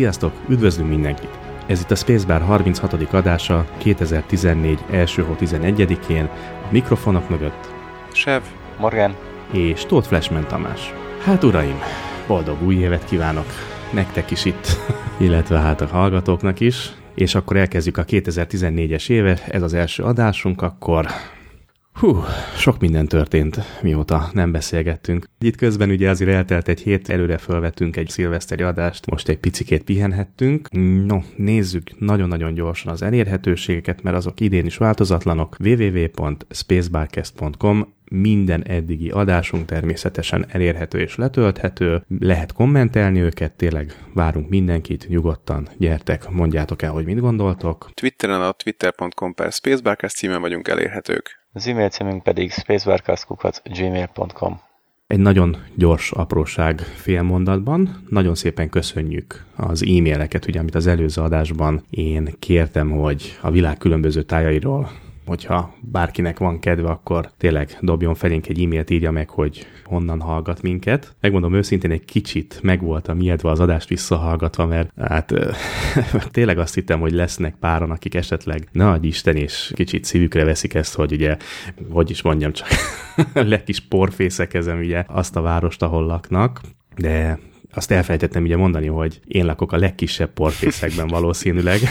Sziasztok, üdvözlünk mindenkit! Ez itt a Spacebar 36. adása 2014. első hó 11-én a mikrofonok mögött. Sev, Morgan és Tóth Flashman Tamás. Hát uraim, boldog új évet kívánok nektek is itt, illetve hát a hallgatóknak is. És akkor elkezdjük a 2014-es évet, ez az első adásunk, akkor Hú, sok minden történt, mióta nem beszélgettünk. Itt közben ugye azért eltelt egy hét, előre felvettünk egy szilveszteri adást, most egy picikét pihenhettünk. No, nézzük nagyon-nagyon gyorsan az elérhetőségeket, mert azok idén is változatlanok. www.spacebarcast.com minden eddigi adásunk természetesen elérhető és letölthető, lehet kommentelni őket, tényleg várunk mindenkit, nyugodtan, gyertek, mondjátok el, hogy mit gondoltok. Twitteren a twitter.com per Spacebarcast címen vagyunk elérhetők. Az e-mail címünk pedig spacebarcast.gmail.com Egy nagyon gyors apróság fél mondatban. Nagyon szépen köszönjük az e-maileket, ugye, amit az előző adásban én kértem, hogy a világ különböző tájairól hogyha bárkinek van kedve, akkor tényleg dobjon felénk egy e-mailt, írja meg, hogy honnan hallgat minket. Megmondom őszintén, egy kicsit megvoltam ijedve az adást visszahallgatva, mert hát tényleg azt hittem, hogy lesznek páran, akik esetleg nagy Isten és kicsit szívükre veszik ezt, hogy ugye, hogy is mondjam csak, lekis porfészekezem ugye azt a várost, ahol laknak, de azt elfelejtettem ugye mondani, hogy én lakok a legkisebb porfészekben valószínűleg.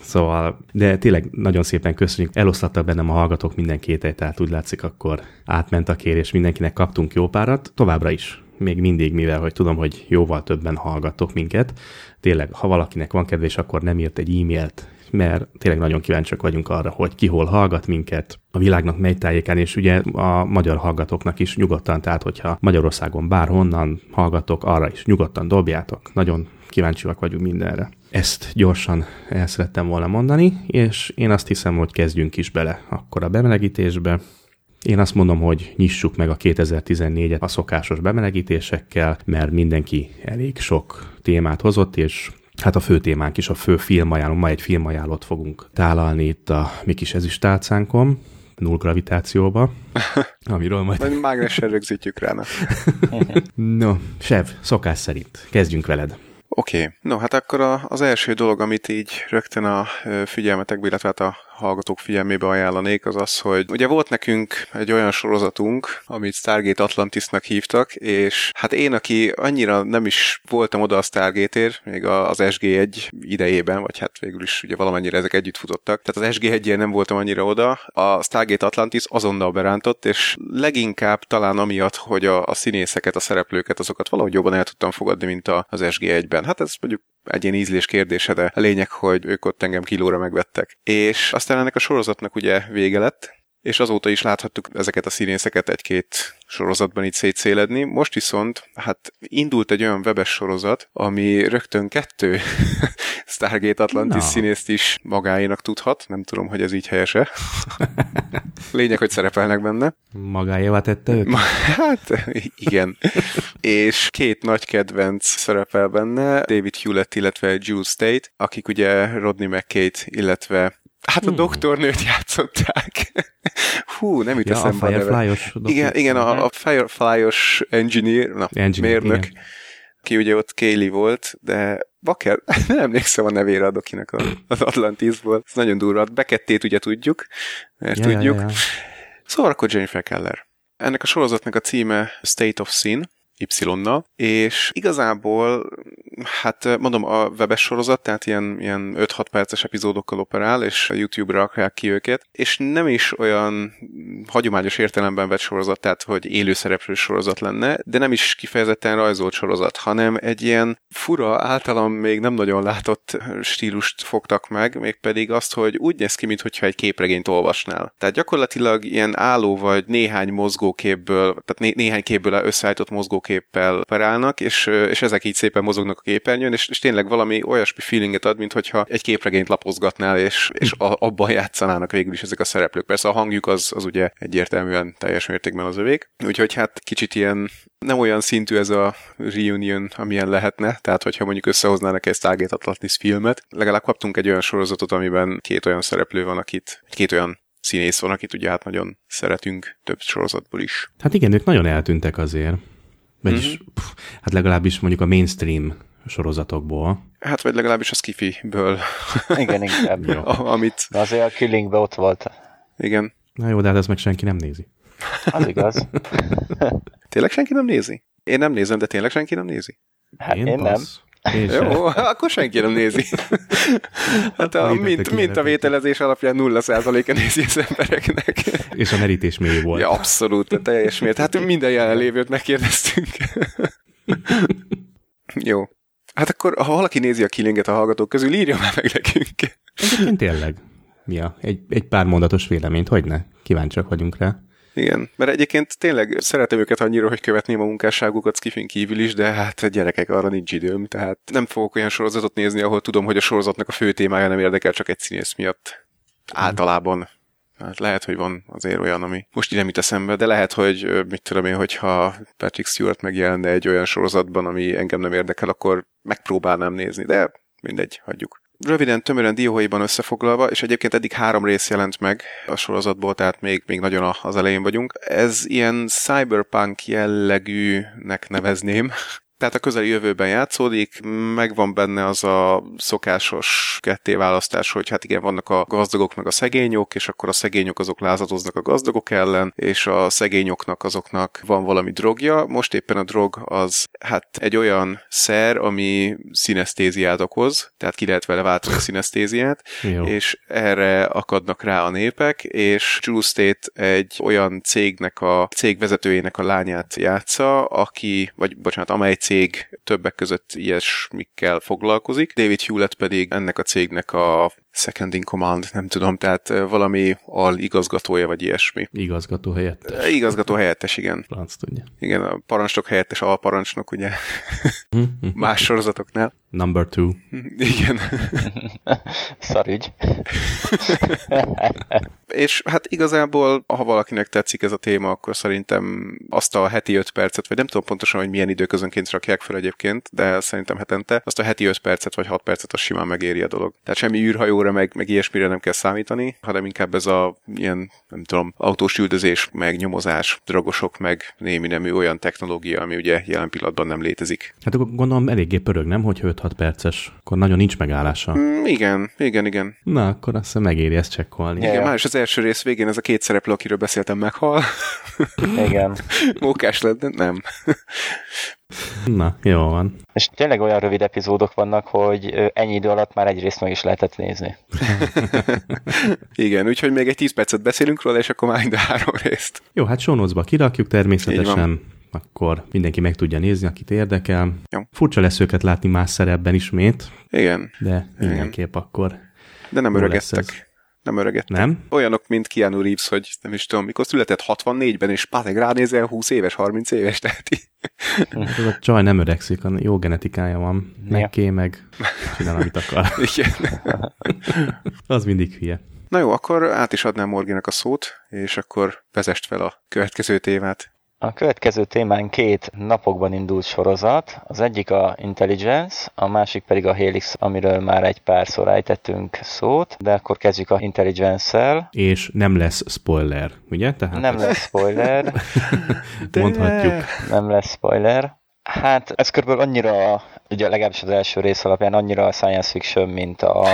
szóval, de tényleg nagyon szépen köszönjük. Eloszlattak bennem a hallgatók minden kételj, tehát úgy látszik, akkor átment a kérés, mindenkinek kaptunk jó párat, továbbra is még mindig, mivel hogy tudom, hogy jóval többen hallgatok minket. Tényleg, ha valakinek van kedves, akkor nem írt egy e-mailt, mert tényleg nagyon kíváncsiak vagyunk arra, hogy ki hol hallgat minket, a világnak mely tájékán, és ugye a magyar hallgatóknak is nyugodtan, tehát hogyha Magyarországon bárhonnan hallgatok, arra is nyugodtan dobjátok. Nagyon kíváncsiak vagyunk mindenre. Ezt gyorsan el szerettem volna mondani, és én azt hiszem, hogy kezdjünk is bele akkor a bemelegítésbe. Én azt mondom, hogy nyissuk meg a 2014-et a szokásos bemelegítésekkel, mert mindenki elég sok témát hozott, és Hát a fő témánk is, a fő filmajánló, ma egy filmajánlót fogunk tálalni itt a mi kis ezüstálcánkon, null gravitációba, amiről majd... Majd mágnesen rögzítjük rá. no, Sev, szokás szerint, kezdjünk veled. Oké, okay. no hát akkor a, az első dolog, amit így rögtön a figyelmetekbe, illetve hát a hallgatók figyelmébe ajánlanék, az az, hogy ugye volt nekünk egy olyan sorozatunk, amit Stargate Atlantisnak hívtak, és hát én, aki annyira nem is voltam oda a Stargate-ért, még az SG1 idejében, vagy hát végül is ugye valamennyire ezek együtt futottak, tehát az SG1 nem voltam annyira oda, a Stargate Atlantis azonnal berántott, és leginkább talán amiatt, hogy a, a színészeket, a szereplőket, azokat valahogy jobban el tudtam fogadni, mint az SG1-ben. Hát ez mondjuk egyén ízlés kérdése, de a lényeg, hogy ők ott engem kilóra megvettek. És aztán ennek a sorozatnak ugye vége lett, és azóta is láthattuk ezeket a színészeket egy-két sorozatban itt szétszéledni. Most viszont, hát indult egy olyan webes sorozat, ami rögtön kettő Stargate Atlantis no. színészt is magáénak tudhat. Nem tudom, hogy ez így helyese. Lényeg, hogy szerepelnek benne. Magáévá tette őt? Hát, igen. és két nagy kedvenc szerepel benne, David Hewlett, illetve Jules State, akik ugye Rodney McKay, illetve Hát a hmm. doktornőt játszották. Hú, nem jut ja, eszembe a Firefly-os Igen, igen, a, a Firefly-os engineer, na, engineer, mérnök, igen. ki ugye ott Kaylee volt, de Baker, nem emlékszem a nevére a dokinak az Atlantisból. Ez nagyon durva. Bekettét ugye tudjuk, mert ja, tudjuk. Ja, ja, ja. Szóval akkor Jennifer Keller. Ennek a sorozatnak a címe State of Sin, Y-nal, és igazából, hát mondom, a webes sorozat, tehát ilyen, ilyen 5-6 perces epizódokkal operál, és a YouTube-ra rakják ki őket, és nem is olyan hagyományos értelemben vett sorozat, tehát hogy élőszereplő sorozat lenne, de nem is kifejezetten rajzolt sorozat, hanem egy ilyen fura, általam még nem nagyon látott stílust fogtak meg, mégpedig azt, hogy úgy néz ki, mintha egy képregényt olvasnál. Tehát gyakorlatilag ilyen álló vagy néhány mozgóképből, tehát né- néhány képből összeállított mozgó videóképpel operálnak, és, és ezek így szépen mozognak a képernyőn, és, és tényleg valami olyasmi feelinget ad, mint hogyha egy képregényt lapozgatnál, és, és a, abban játszanának végül is ezek a szereplők. Persze a hangjuk az, az ugye egyértelműen teljes mértékben az övék. Úgyhogy hát kicsit ilyen nem olyan szintű ez a reunion, amilyen lehetne, tehát hogyha mondjuk összehoznának egy Stargate Atlantis filmet, legalább kaptunk egy olyan sorozatot, amiben két olyan szereplő van, akit, két olyan színész van, akit ugye hát nagyon szeretünk több sorozatból is. Hát igen, ők nagyon eltűntek azért. Vagyis, mm-hmm. pff, hát legalábbis mondjuk a mainstream sorozatokból. Hát, vagy legalábbis a Skiffy-ből. Igen, inkább. jó. Amit... De azért a Killingbe ott volt. Igen. Na jó, de hát ezt meg senki nem nézi. Az igaz. tényleg senki nem nézi? Én nem nézem, de tényleg senki nem nézi? Hát én, én nem. Én Jó, akkor senki nem nézi. Hát a, mint, mint a vételezés alapján 0%-a nézi az embereknek. És a merítés mély volt. Ja, abszolút, teljes mért. Hát minden jelenlévőt megkérdeztünk. Jó. Hát akkor, ha valaki nézi a killinget a hallgatók közül, írja már meg nekünk. Egyébként tényleg. Ja, egy, egy pár mondatos véleményt, hogy ne? Kíváncsiak vagyunk rá. Igen, mert egyébként tényleg szeretem őket annyira, hogy követném a munkásságukat Skiffin kívül is, de hát gyerekek arra nincs időm, tehát nem fogok olyan sorozatot nézni, ahol tudom, hogy a sorozatnak a fő témája nem érdekel csak egy színész miatt. Általában. Hát lehet, hogy van azért olyan, ami most nem jut eszembe, de lehet, hogy mit tudom én, hogyha Patrick Stewart megjelenne egy olyan sorozatban, ami engem nem érdekel, akkor megpróbálnám nézni, de mindegy, hagyjuk. Röviden, tömören dióhaiban összefoglalva, és egyébként eddig három rész jelent meg a sorozatból, tehát még, még nagyon az elején vagyunk. Ez ilyen cyberpunk jellegűnek nevezném, tehát a közeli jövőben játszódik, megvan benne az a szokásos kettéválasztás, hogy hát igen, vannak a gazdagok meg a szegényok, és akkor a szegényok azok lázadoznak a gazdagok ellen, és a szegényoknak azoknak van valami drogja. Most éppen a drog az hát egy olyan szer, ami szinesztéziát okoz, tehát ki lehet vele váltani a szinesztéziát, és erre akadnak rá a népek, és Jules State egy olyan cégnek a cégvezetőjének a lányát játsza, aki, vagy bocsánat, amely cég többek között ilyesmikkel foglalkozik. David Hewlett pedig ennek a cégnek a second in command, nem tudom, tehát valami al igazgatója, vagy ilyesmi. Igazgató helyettes. Igazgató helyettes, igen. Franc tudja. Igen, a parancsnok helyettes alparancsnok, ugye. Más sorozatoknál. Number two. Igen. Szarügy. És hát igazából, ha valakinek tetszik ez a téma, akkor szerintem azt a heti 5 percet, vagy nem tudom pontosan, hogy milyen időközönként rakják fel egyébként, de szerintem hetente, azt a heti 5 percet vagy 6 percet az simán megéri a dolog. Tehát semmi űrhajóra, meg, meg ilyesmire nem kell számítani, hanem inkább ez a ilyen, nem tudom, autós üldözés, meg nyomozás, dragosok, meg némi nemű olyan technológia, ami ugye jelen pillanatban nem létezik. Hát akkor gondolom eléggé pörög, nem? Hogy 5-6 perces, akkor nagyon nincs megállása. Mm, igen, igen, igen. Na, akkor azt hiszem megéri ezt csekkolni. Igen, már is az első rész végén ez a két szereplő, akiről beszéltem, meghal. Igen. Mókás lett, de nem. Na, jó van. És tényleg olyan rövid epizódok vannak, hogy ennyi idő alatt már egy részt meg is lehetett nézni. Igen, úgyhogy még egy 10 percet beszélünk róla, és akkor már mind a három részt. Jó, hát sónozba kirakjuk természetesen akkor mindenki meg tudja nézni, akit érdekel. Jó. Furcsa lesz őket látni más szerepben ismét. Igen. De mindenképp Igen. akkor De nem öregettek nem öregedtek. Nem? Olyanok, mint Keanu Reeves, hogy nem is tudom, mikor született 64-ben, és Pátek ránézel 20 éves, 30 éves, tehát Ez a csaj nem öregszik, a jó genetikája van. Meg ja. meg csinál, amit akar. Igen. Az mindig hülye. Na jó, akkor át is adnám Morginak a szót, és akkor vezest fel a következő témát. A következő témán két napokban indult sorozat, az egyik a Intelligence, a másik pedig a Helix, amiről már egy párszor ejtettünk szót, de akkor kezdjük a Intelligence-szel. És nem lesz spoiler, ugye? Tehát nem lesz spoiler. Mondhatjuk. Nem lesz spoiler. Hát ez körülbelül annyira, ugye legalábbis az első rész alapján annyira a science fiction, mint a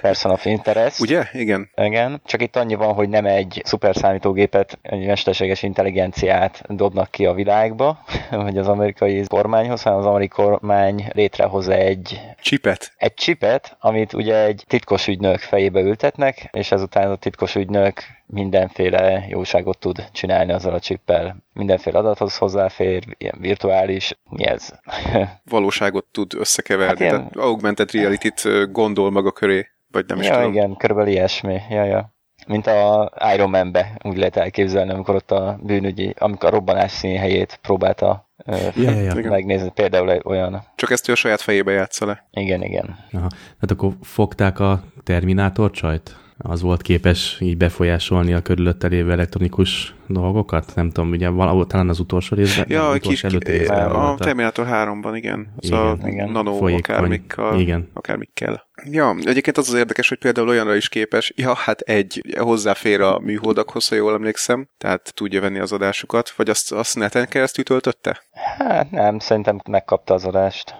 Person of Interest. ugye? Igen. Igen. Csak itt annyi van, hogy nem egy szuperszámítógépet, egy mesterséges intelligenciát dobnak ki a világba, vagy az amerikai kormányhoz, hanem az amerikai kormány létrehoz egy... Csipet. Egy csipet, amit ugye egy titkos ügynök fejébe ültetnek, és ezután a titkos ügynök mindenféle jóságot tud csinálni azzal a csippel. Mindenféle adathoz hozzáfér, ilyen virtuális, mi ez? Valóságot tud összekeverni, hát ilyen... tehát augmented reality-t gondol maga köré, vagy nem is ja, tudom. igen, körülbelül ilyesmi, ja, ja. Mint a Iron Man-be, úgy lehet elképzelni, amikor ott a bűnügyi, amikor a robbanás színhelyét próbálta ja, ja, ja. megnézni, például olyan. Csak ezt ő a saját fejébe játsza le. Igen, igen. Aha. Hát akkor fogták a Terminátor csajt? Az volt képes így befolyásolni a körülötte lévő elektronikus dolgokat? Nem tudom, ugye valahol talán az utolsó részben? Ja, a kis, előtti részben a, a Terminator 3-ban, igen. Az igen, a igen. nano akármikkal. Igen. Akármikkel. Ja, egyébként az az érdekes, hogy például olyanra is képes, ja, hát egy, hozzáfér a műholdakhoz, ha jól emlékszem, tehát tudja venni az adásukat, vagy azt, azt neten keresztül töltötte? Hát nem, szerintem megkapta az adást.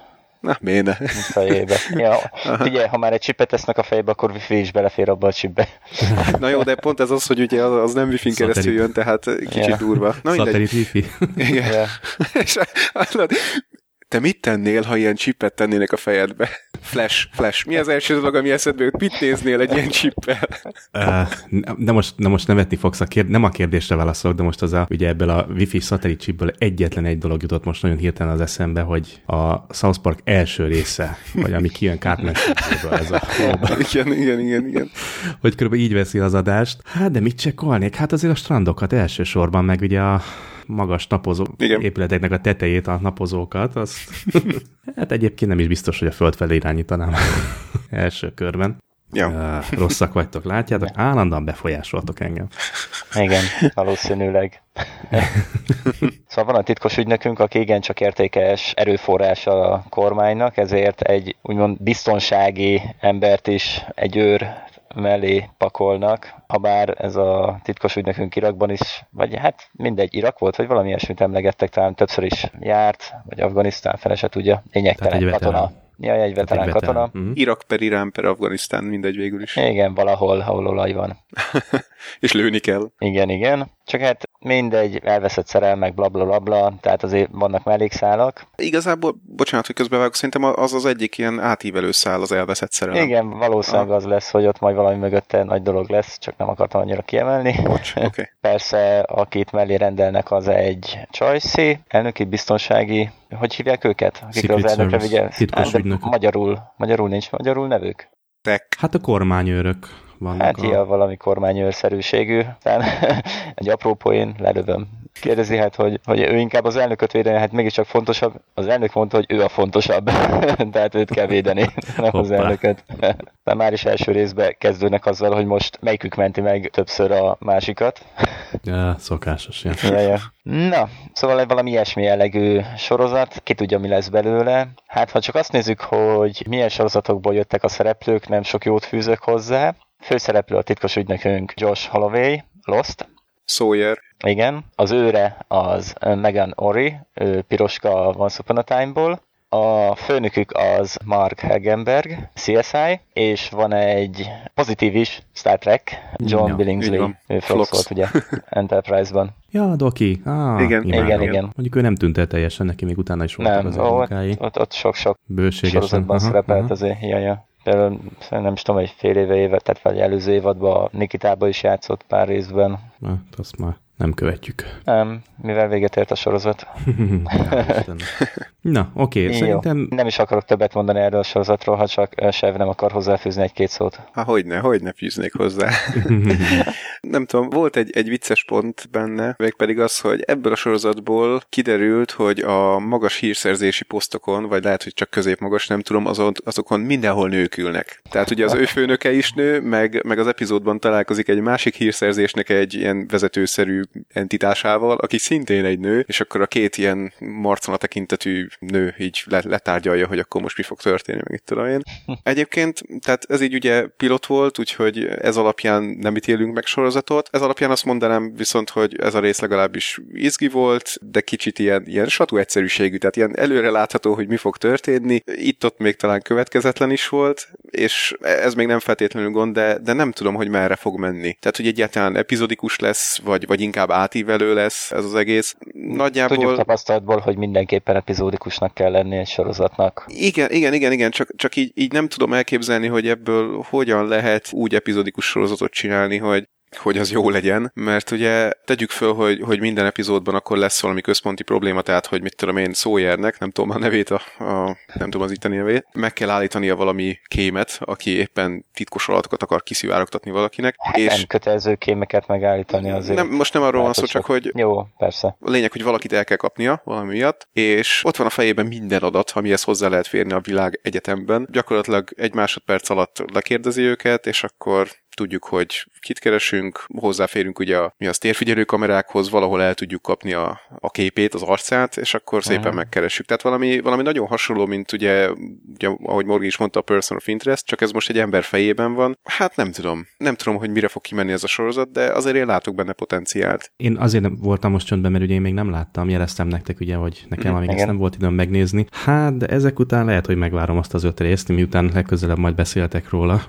Na, miért ne? Fejébe. Ja, figyelj, ha már egy csipet tesznek a fejbe, akkor wifi is belefér abba a csipbe. Na jó, de pont ez az, hogy ugye az, az nem wifi-n keresztül jön, tehát kicsit ja. durva. Na, Szatellit wifi. Igen. Ja. És te mit tennél, ha ilyen csipet tennének a fejedbe? Flash, flash. Mi az első dolog, ami eszedbe jut? Mit néznél egy ilyen csippel? Uh, de most, de most nevetni fogsz, a kérd, nem a kérdésre válaszolok, de most az a, ugye ebből a wifi szatellit chipből egyetlen egy dolog jutott most nagyon hirtelen az eszembe, hogy a South Park első része, vagy ami kijön Cartman ez a Igen, igen, igen, igen. Hogy körülbelül így veszi az adást. Hát de mit csekkolnék? Hát azért a strandokat elsősorban, meg ugye a magas napozó Igen. épületeknek a tetejét, a napozókat, azt hát egyébként nem is biztos, hogy a föld felé irányítanám első körben. Ja. Uh, rosszak vagytok, látjátok? Állandóan befolyásoltok engem. Igen, valószínűleg. szóval van a titkos ügynökünk, aki igencsak értékes erőforrás a kormánynak, ezért egy úgymond biztonsági embert is, egy őr mellé pakolnak, ha bár ez a titkos ügynökünk Irakban is, vagy hát mindegy, Irak volt, vagy valami ilyesmit emlegettek, talán többször is járt, vagy Afganisztán, fele se tudja, lényegtelen katona. Ja, egy veterán, egy katona. Uh-huh. Irak per Irán per Afganisztán, mindegy végül is. Igen, valahol, ahol olaj van. és lőni kell. Igen, igen. Csak hát mindegy, elveszett szerelmek, bla, bla, bla, bla, tehát azért vannak mellékszálak. Igazából, bocsánat, hogy közbevágok, szerintem az az egyik ilyen átívelő szál az elveszett szerelem. Igen, valószínűleg ah. az lesz, hogy ott majd valami mögötte nagy dolog lesz, csak nem akartam annyira kiemelni. Bocs, okay. Persze, akit mellé rendelnek, az egy Choice, elnöki biztonsági, hogy hívják őket? Akik az elnökre vigye? Magyarul, magyarul nincs magyarul nevük? Tech. Hát a kormányőrök vannak. Hát a... ilyen valami kormányőrszerűségű. Aztán egy apró poén, lerövöm. Kérdezi hát, hogy, hogy ő inkább az elnököt védeni, hát mégiscsak fontosabb. Az elnök mondta, hogy ő a fontosabb, tehát őt kell védeni, nem az elnököt. De már is első részben kezdődnek azzal, hogy most melyikük menti meg többször a másikat. Ja, szokásos, ja. ja, ja. Na, szóval valami ilyesmi jellegű sorozat, ki tudja, mi lesz belőle. Hát, ha csak azt nézzük, hogy milyen sorozatokból jöttek a szereplők, nem sok jót fűzök hozzá. Főszereplő a titkos ügynökünk Josh Holloway, Lost. Sawyer. Igen. Az őre az Megan Ori, ő Piroska Once Upon a Time-ból. A főnökük az Mark Hagenberg, CSI, és van egy pozitív is, Star Trek, John ja, Billingsley, ő Flox volt ugye Enterprise-ban. Ja, Doki. Ah, igen, igen, igen. Mondjuk ő nem tűnt el teljesen, neki még utána is voltak nem, az ó, ott, ott sok-sok Bőségesen. sorozatban szerepelt aha. azért. Ja, ja. Például nem is tudom, hogy fél éve évet, tehát vagy előző évadban a Nikitába is játszott pár részben. Na, azt már nem követjük. Nem, mivel véget ért a sorozat. Na, oké, okay, szerintem... Nem is akarok többet mondani erről a sorozatról, ha csak Sev nem akar hozzáfűzni egy-két szót. Há, hogyne, hogyne fűznék hozzá. nem tudom, volt egy, egy vicces pont benne, még pedig az, hogy ebből a sorozatból kiderült, hogy a magas hírszerzési posztokon, vagy lehet, hogy csak középmagas, nem tudom, azon, azokon mindenhol nők ülnek. Tehát ugye az ő főnöke is nő, meg, meg az epizódban találkozik egy másik hírszerzésnek egy ilyen vezetőszerű entitásával, aki szintén egy nő, és akkor a két ilyen marcona tekintetű nő így letárgyalja, hogy akkor most mi fog történni, meg itt tudom én. Egyébként, tehát ez így ugye pilot volt, úgyhogy ez alapján nem ítélünk meg sorozatot. Ez alapján azt mondanám viszont, hogy ez a rész legalábbis izgi volt, de kicsit ilyen, ilyen satú egyszerűségű, tehát ilyen előre látható, hogy mi fog történni. Itt-ott még talán következetlen is volt, és ez még nem feltétlenül gond, de, de nem tudom, hogy merre fog menni. Tehát, hogy egyáltalán epizodikus lesz, vagy, vagy inkább átívelő lesz ez az egész. Nagyjából... Tudjuk tapasztalatból, hogy mindenképpen epizódikusnak kell lenni egy sorozatnak. Igen, igen, igen, igen, csak, csak így, így nem tudom elképzelni, hogy ebből hogyan lehet úgy epizódikus sorozatot csinálni, hogy hogy az jó legyen, mert ugye tegyük föl, hogy, hogy minden epizódban akkor lesz valami központi probléma, tehát hogy mit tudom én, Sawyernek, nem tudom a nevét, a, a, nem tudom az itteni nevét, meg kell állítania valami kémet, aki éppen titkos adatokat akar kiszivárogtatni valakinek. Hát és nem kötelező kémeket megállítani azért. Nem, most nem arról van szó, csak hogy jó, persze. A lényeg, hogy valakit el kell kapnia valami miatt, és ott van a fejében minden adat, amihez hozzá lehet férni a világ egyetemben. Gyakorlatilag egy másodperc alatt lekérdezi őket, és akkor tudjuk, hogy kit keresünk, hozzáférünk ugye a, mi az térfigyelő kamerákhoz, valahol el tudjuk kapni a, a képét, az arcát, és akkor szépen uh-huh. megkeressük. Tehát valami, valami nagyon hasonló, mint ugye, ugye, ahogy Morgi is mondta, a Person of Interest, csak ez most egy ember fejében van. Hát nem tudom. Nem tudom, hogy mire fog kimenni ez a sorozat, de azért én látok benne potenciált. Én azért nem voltam most csöndben, mert ugye én még nem láttam, jeleztem nektek ugye, hogy nekem mm, amíg ezt nem volt időm megnézni. Hát, de ezek után lehet, hogy megvárom azt az öt részt, miután legközelebb majd beszéltek róla.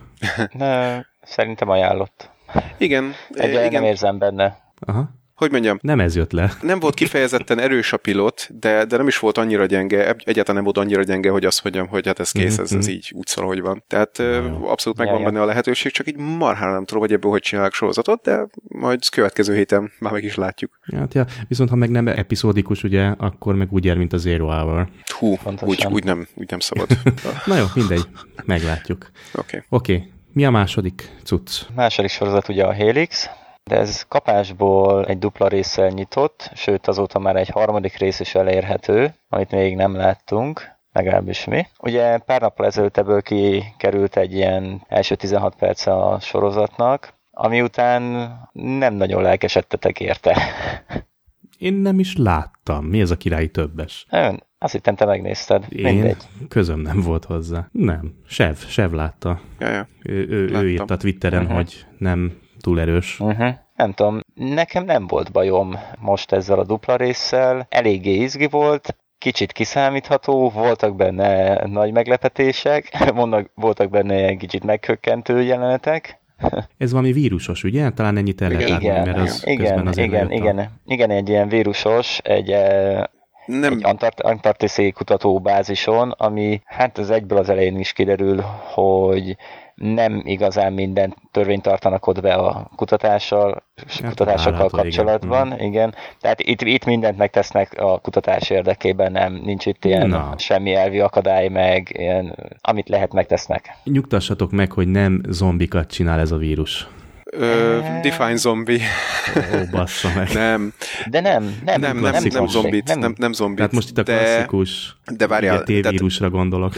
Ne, szerintem ajánlott. Igen. Egyáltalán igen. nem érzem benne. Aha hogy mondjam? Nem ez jött le. Nem volt kifejezetten erős a pilot, de, de nem is volt annyira gyenge, egyáltalán nem volt annyira gyenge, hogy azt mondjam, hogy hát ez kész, ez, ez mhm. így úgy szól, hogy van. Tehát abszolút megvan benne a lehetőség, csak így marhára nem tudom, hogy ebből hogy csinálják sorozatot, de majd következő héten már meg is látjuk. Hát ja, viszont ha meg nem epizódikus, ugye, akkor meg úgy ér, mint a Zero Hour. Hú, úgy, úgy, nem, úgy nem szabad. Na jó, mindegy, meglátjuk. Oké. Okay. Oké, okay. Mi a második cucc? A második sorozat ugye a Helix, de ez kapásból egy dupla résszel nyitott, sőt azóta már egy harmadik rész is elérhető, amit még nem láttunk legalábbis mi. Ugye pár nappal ezelőtt ebből kikerült egy ilyen első 16 perc a sorozatnak, ami után nem nagyon lelkesedtetek érte. Én nem is láttam. Mi ez a királyi többes? Ön, azt hittem, te megnézted. Én Mindegy. közöm nem volt hozzá. Nem. Sev, Sev látta. Ja, ja. Ő, ő, ő írta Twitteren, uh-huh. hogy nem túl erős. Uh-huh. Nem tudom, nekem nem volt bajom most ezzel a dupla résszel. Eléggé izgi volt, kicsit kiszámítható, voltak benne nagy meglepetések, mondnak, voltak benne ilyen kicsit meghökkentő jelenetek. Ez valami vírusos, ugye? Talán ennyit el lehet igen, mert az igen, igen, igen, igen, egy ilyen vírusos, egy eh, nem. egy Antart- antarktiszi kutatóbázison, ami hát az egyből az elején is kiderül, hogy nem igazán minden törvényt tartanak ott be a kutatással, hát, kutatásokkal kapcsolatban, igen. igen. Tehát itt, itt mindent megtesznek a kutatás érdekében, nem, nincs itt ilyen Na. semmi elvi akadály, meg ilyen, amit lehet megtesznek. Nyugtassatok meg, hogy nem zombikat csinál ez a vírus. Ö, define zombie. Ó, bassza meg. nem. De nem, nem, nem, nem, nem, nem zombit, nem, nem zombit. Tehát most itt a de, klasszikus de várjál, T-vírusra gondolok.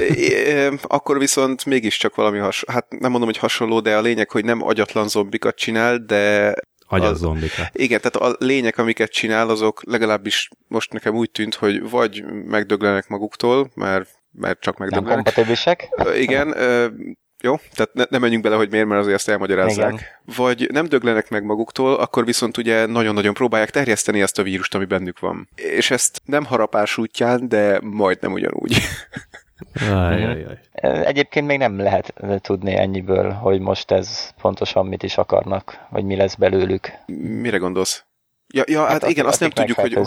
Akkor viszont mégiscsak valami hasonló, hát nem mondom, hogy hasonló, de a lényeg, hogy nem agyatlan zombikat csinál, de Agyas zombika. Igen, tehát a lények, amiket csinál, azok legalábbis most nekem úgy tűnt, hogy vagy megdöglenek maguktól, mert mert csak megdöglenek. Nem Igen, jó? Tehát ne, ne menjünk bele, hogy miért, mert azért ezt elmagyarázzák. Igen. Vagy nem döglenek meg maguktól, akkor viszont ugye nagyon-nagyon próbálják terjeszteni ezt a vírust, ami bennük van. És ezt nem harapás útján, de majdnem ugyanúgy. Aj, aj, aj. Egyébként még nem lehet tudni ennyiből, hogy most ez pontosan mit is akarnak, vagy mi lesz belőlük. Mire gondolsz? Ja, ja hát, hát igen, azt nem tudjuk, hogy,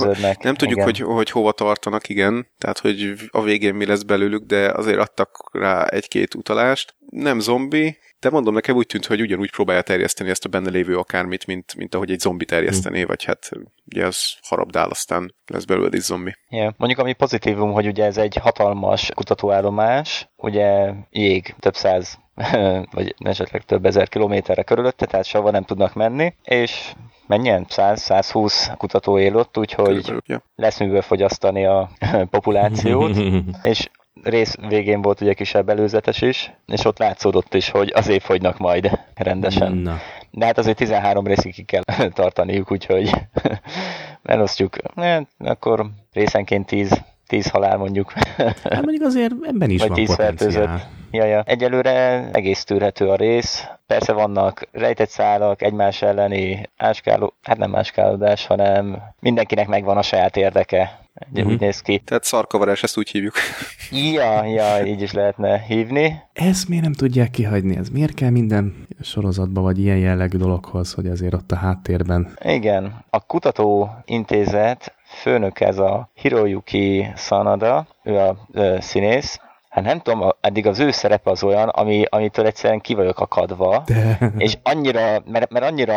nem tudjuk hogy, hogy hova tartanak, igen, tehát hogy a végén mi lesz belőlük, de azért adtak rá egy-két utalást. Nem zombi, de mondom, nekem úgy tűnt, hogy ugyanúgy próbálja terjeszteni ezt a benne lévő akármit, mint, mint ahogy egy zombi terjesztené, hmm. vagy hát ugye az harabdál, aztán lesz belőle egy zombi. Yeah. Mondjuk ami pozitívum, hogy ugye ez egy hatalmas kutatóállomás, ugye jég, több száz vagy esetleg több ezer kilométerre körülötte, tehát sehova nem tudnak menni, és mennyien? 100-120 kutató él ott, úgyhogy lesz miből fogyasztani a populációt, és rész végén volt ugye kisebb előzetes is, és ott látszódott is, hogy azért fogynak majd rendesen. Na. De hát azért 13 részig ki kell tartaniuk, úgyhogy elosztjuk. Hát, akkor részenként 10 tíz halál mondjuk. Hát mondjuk azért ebben is Vagy van tíz potenciál. Ja, ja. Egyelőre egész tűrhető a rész. Persze vannak rejtett szálak, egymás elleni áskáló, hát nem áskálódás, hanem mindenkinek megvan a saját érdeke. Úgy néz ki. Tehát szarkavarás, ezt úgy hívjuk. Ja, ja, így is lehetne hívni. Ezt miért nem tudják kihagyni? Ez miért kell minden sorozatba, vagy ilyen jellegű dologhoz, hogy azért ott a háttérben? Igen. A kutatóintézet főnök ez a Hiroyuki Sanada, ő a ö, színész, hát nem tudom, eddig az ő szerepe az olyan, ami, amitől egyszerűen ki vagyok akadva, De. és annyira, mert, mert annyira,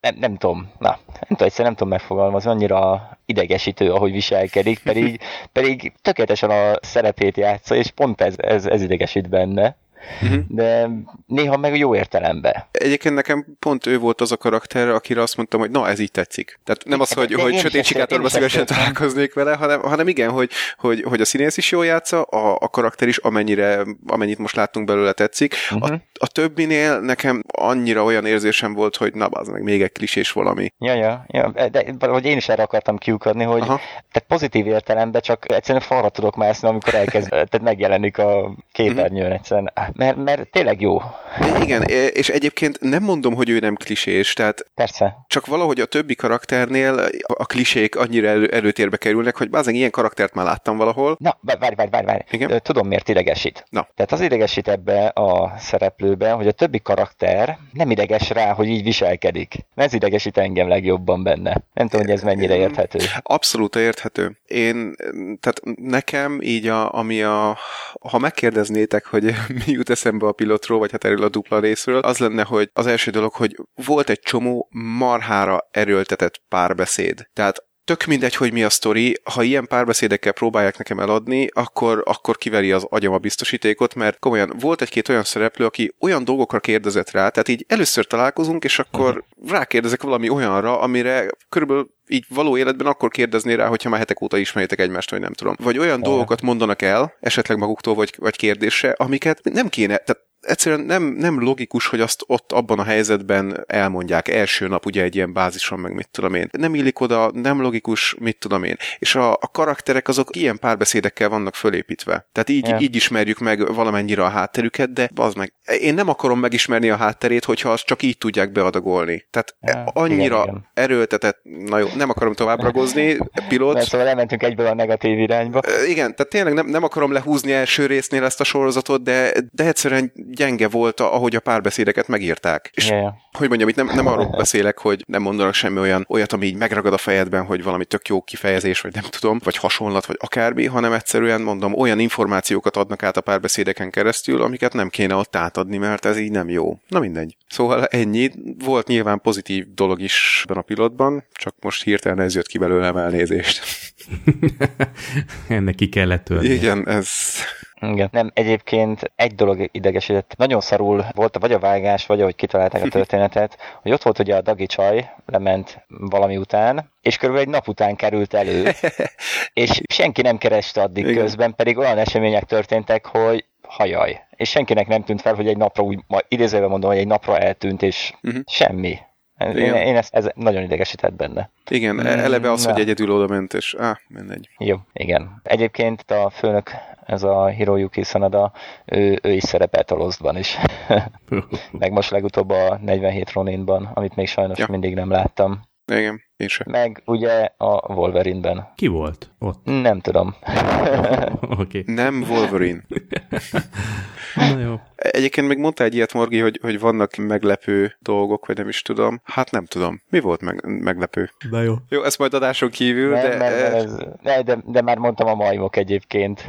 nem, nem tudom, na, nem tudom, egyszerűen nem tudom megfogalmazni, annyira idegesítő, ahogy viselkedik, pedig, pedig tökéletesen a szerepét játsza, és pont ez, ez, ez idegesít benne. Uh-huh. de néha meg jó értelembe. Egyébként nekem pont ő volt az a karakter, akire azt mondtam, hogy na, ez így tetszik. Tehát nem az, hogy, hogy sötét sikátorban szívesen találkoznék vele, hanem, hanem igen, hogy, hogy, hogy a színész is jól játsza, a, a karakter is amennyire, amennyit most láttunk belőle tetszik. Uh-huh. A, a többinél nekem annyira olyan érzésem volt, hogy na, az meg még egy klisés valami. Ja, ja, ja de valahogy én is erre akartam kiukadni, hogy Aha. tehát pozitív értelemben csak egyszerűen falra tudok mászni, amikor elkezd, tehát megjelenik a képernyőn uh-huh. egyszerűen, mert, mert tényleg jó. Igen, és egyébként nem mondom, hogy ő nem klisés, tehát Persze. csak valahogy a többi karakternél a klisék annyira elő, előtérbe kerülnek, hogy bazen ilyen karaktert már láttam valahol. Na, várj, várj, várj, várj. Igen? Tudom, miért idegesít. Na. Tehát az idegesít ebbe a szereplőbe, hogy a többi karakter nem ideges rá, hogy így viselkedik. Ez idegesít engem legjobban benne. Nem tudom, hogy ez mennyire érthető. Abszolút érthető. Én, tehát nekem így, a, ami a, ha megkérdeznétek, hogy mi jut eszembe a pilotról, vagy hát erről a dupla részről, az lenne, hogy az első dolog, hogy volt egy csomó marhára erőltetett párbeszéd. Tehát tök mindegy, hogy mi a sztori, ha ilyen párbeszédekkel próbálják nekem eladni, akkor, akkor kiveri az agyam a biztosítékot, mert komolyan volt egy-két olyan szereplő, aki olyan dolgokra kérdezett rá, tehát így először találkozunk, és akkor uh-huh. rákérdezek valami olyanra, amire körülbelül így való életben akkor kérdezné rá, hogyha már hetek óta ismeritek egymást, vagy nem tudom. Vagy olyan dolgokat mondanak el, esetleg maguktól, vagy, vagy kérdésre, amiket nem kéne, tehát egyszerűen nem, nem logikus, hogy azt ott abban a helyzetben elmondják első nap ugye egy ilyen bázison, meg mit tudom én. Nem illik oda, nem logikus, mit tudom én. És a, a karakterek azok ilyen párbeszédekkel vannak fölépítve. Tehát így, yeah. így ismerjük meg valamennyire a hátterüket, de az meg. Én nem akarom megismerni a hátterét, hogyha azt csak így tudják beadagolni. Tehát yeah. annyira igen, igen. erőltetett, na jó, nem akarom tovább ragozni, pilot. Mert szóval elmentünk egyből a negatív irányba. Igen, tehát tényleg nem, nem akarom lehúzni első résznél ezt a sorozatot, de, de egyszerűen gyenge volt, ahogy a párbeszédeket megírták. És yeah. hogy mondjam, itt nem, nem arról beszélek, hogy nem mondanak semmi olyan, olyat, ami így megragad a fejedben, hogy valami tök jó kifejezés, vagy nem tudom, vagy hasonlat, vagy akármi, hanem egyszerűen mondom, olyan információkat adnak át a párbeszédeken keresztül, amiket nem kéne ott átadni, mert ez így nem jó. Na mindegy. Szóval ennyi. Volt nyilván pozitív dolog is ebben a pilotban, csak most hirtelen ez jött ki belőlem elnézést. Ennek ki kellett tölni. Igen, ez igen. Nem, egyébként egy dolog idegesített. Nagyon szarul volt vagy a vágás, vagy ahogy kitalálták a történetet, hogy ott volt ugye a Dagi csaj, lement valami után, és körülbelül egy nap után került elő, és senki nem kereste addig Igen. közben, pedig olyan események történtek, hogy hajaj. És senkinek nem tűnt fel, hogy egy napra úgy, idézőben mondom, hogy egy napra eltűnt, és uh-huh. semmi. Én, én ezt, ez nagyon idegesített benne. Igen, e- eleve az, hogy egyedül oda ment, és á, mindegy. Jó, igen. Egyébként a főnök, ez a Hiroyuki Sanada, ő, ő is szerepelt a Lostban is. Meg most legutóbb a 47 Roninban, amit még sajnos ja. mindig nem láttam. Igen, én sem. Meg ugye a Wolverine-ben. Ki volt ott? Nem tudom. okay. Nem Wolverine. Na jó. Egyébként még mondta egy ilyet, Morgi, hogy, hogy vannak meglepő dolgok, vagy nem is tudom. Hát nem tudom. Mi volt meg, meglepő? Na jó. Jó, ezt majd adáson kívül, nem, de... Nem, nem, ez, ne, de... De már mondtam a majmok egyébként.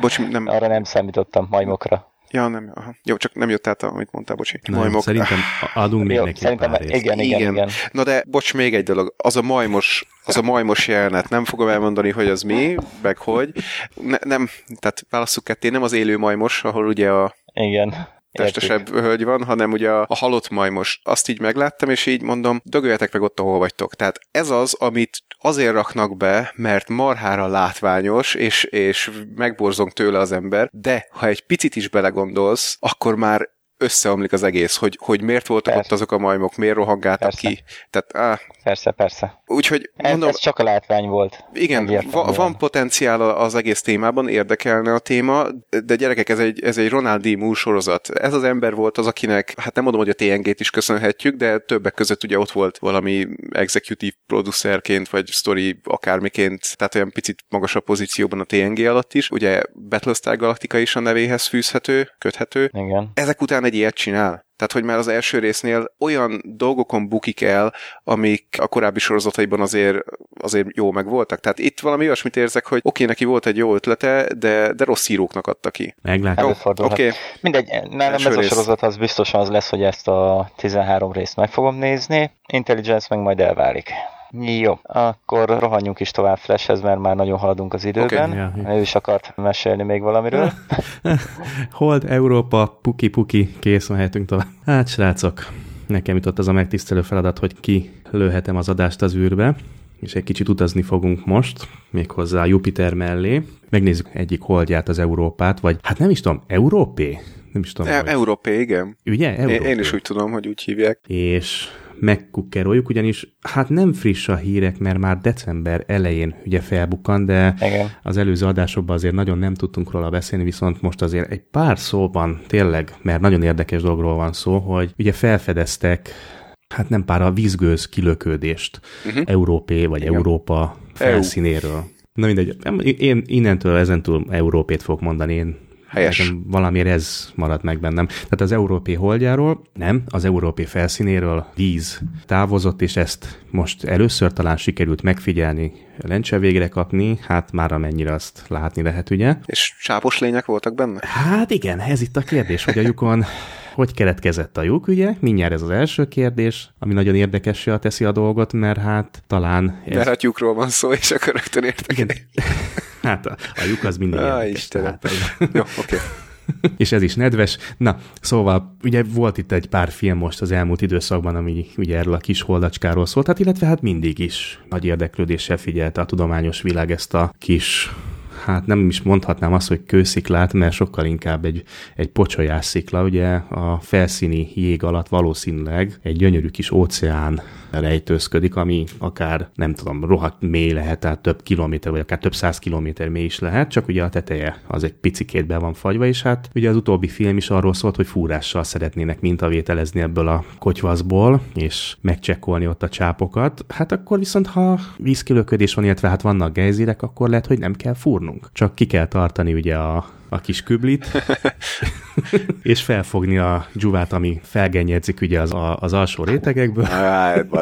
Bocs, nem... Arra nem számítottam, majmokra. Ja, nem, aha. Jó, csak nem jött át, amit mondtál, bocsi. Nem, majmok. Szerintem adunk még Jó, neki szerintem, pár igen, igen, igen, igen. Na de, bocs, még egy dolog. Az a majmos, az a majmos jelenet, nem fogom elmondani, hogy az mi, meg hogy. Ne, nem, tehát válasszuk ketté, nem az élő majmos, ahol ugye a igen testesebb hölgy van, hanem ugye a, a halott majmos. Azt így megláttam, és így mondom, dögöljetek meg ott, ahol vagytok. Tehát ez az, amit azért raknak be, mert marhára látványos, és, és megborzong tőle az ember, de ha egy picit is belegondolsz, akkor már összeomlik az egész, hogy, hogy miért voltak persze. ott azok a majmok, miért rohangáltak persze. ki. Tehát, áh. Persze, persze. Úgyhogy mondom, ez, csak a látvány volt. Igen, va, van potenciál az egész témában, érdekelne a téma, de gyerekek, ez egy, ez egy Ronald D. Moore sorozat. Ez az ember volt az, akinek, hát nem mondom, hogy a TNG-t is köszönhetjük, de többek között ugye ott volt valami executive producerként, vagy story akármiként, tehát olyan picit magasabb pozícióban a TNG alatt is. Ugye Battlestar Galactica is a nevéhez fűzhető, köthető. Igen. Ezek után egy ilyet csinál. Tehát, hogy már az első résznél olyan dolgokon bukik el, amik a korábbi sorozataiban azért, azért jó meg voltak. Tehát itt valami olyasmit érzek, hogy oké, okay, neki volt egy jó ötlete, de, de rossz íróknak adta ki. Meglátjuk. Oké. Okay. Mindegy, nálam ez rész. a sorozat az biztosan az lesz, hogy ezt a 13 részt meg fogom nézni, Intelligence meg majd elválik. Jó, akkor rohanjunk is tovább Flashhez, mert már nagyon haladunk az időben. Okay, yeah, Ő is akart mesélni még valamiről. Hold, Európa, puki-puki, kész, mehetünk tovább. Hát, srácok, nekem jutott az a megtisztelő feladat, hogy ki lőhetem az adást az űrbe, és egy kicsit utazni fogunk most, méghozzá Jupiter mellé. Megnézzük egyik holdját, az Európát, vagy hát nem is tudom, Európé? Nem is tudom. E- Európé, igen. Ugye? Európé. Én, is úgy tudom, hogy úgy hívják. És megkukkeroljuk, ugyanis hát nem friss a hírek, mert már december elején ugye felbukkan, de Igen. az előző adásokban azért nagyon nem tudtunk róla beszélni, viszont most azért egy pár szóban tényleg, mert nagyon érdekes dologról van szó, hogy ugye felfedeztek hát nem pár a vízgőz kilökődést uh-huh. Európé vagy Igen. Európa felszínéről. EU. Na mindegy, én innentől, ezentúl Európét fogok mondani, én Helyes. Nekem valamiért ez maradt meg bennem. Tehát az Európé holdjáról, nem, az Európé felszínéről víz távozott, és ezt most először talán sikerült megfigyelni, lencse végre kapni, hát már amennyire azt látni lehet, ugye? És sápos lények voltak benne? Hát igen, ez itt a kérdés, hogy a lyukon hogy keletkezett a lyuk, ugye? Mindjárt ez az első kérdés, ami nagyon érdekessé teszi a dolgot, mert hát talán... Ez... Mert hát lyukról van szó, és akkor rögtön értek. Igen. Hát a, a lyuk az mindig ah, Istenem. Hát, Jó, oké. Okay. és ez is nedves. Na, szóval ugye volt itt egy pár film most az elmúlt időszakban, ami ugye erről a kis holdacskáról szólt, hát illetve hát mindig is nagy érdeklődéssel figyelte a tudományos világ ezt a kis hát nem is mondhatnám azt, hogy kősziklát, mert sokkal inkább egy, egy pocsolyás szikla, ugye a felszíni jég alatt valószínűleg egy gyönyörű kis óceán rejtőzködik, ami akár nem tudom, rohadt mély lehet, tehát több kilométer, vagy akár több száz kilométer mély is lehet, csak ugye a teteje az egy picikét be van fagyva, és hát ugye az utóbbi film is arról szólt, hogy fúrással szeretnének mintavételezni ebből a kotyvaszból, és megcsekkolni ott a csápokat. Hát akkor viszont, ha vízkilöködés van, illetve hát vannak gejzírek, akkor lehet, hogy nem kell fúrnunk. Csak ki kell tartani ugye a a kis küblit, és felfogni a dzsuvát, ami felgenjedzik ugye az, a, az alsó rétegekből. Hát,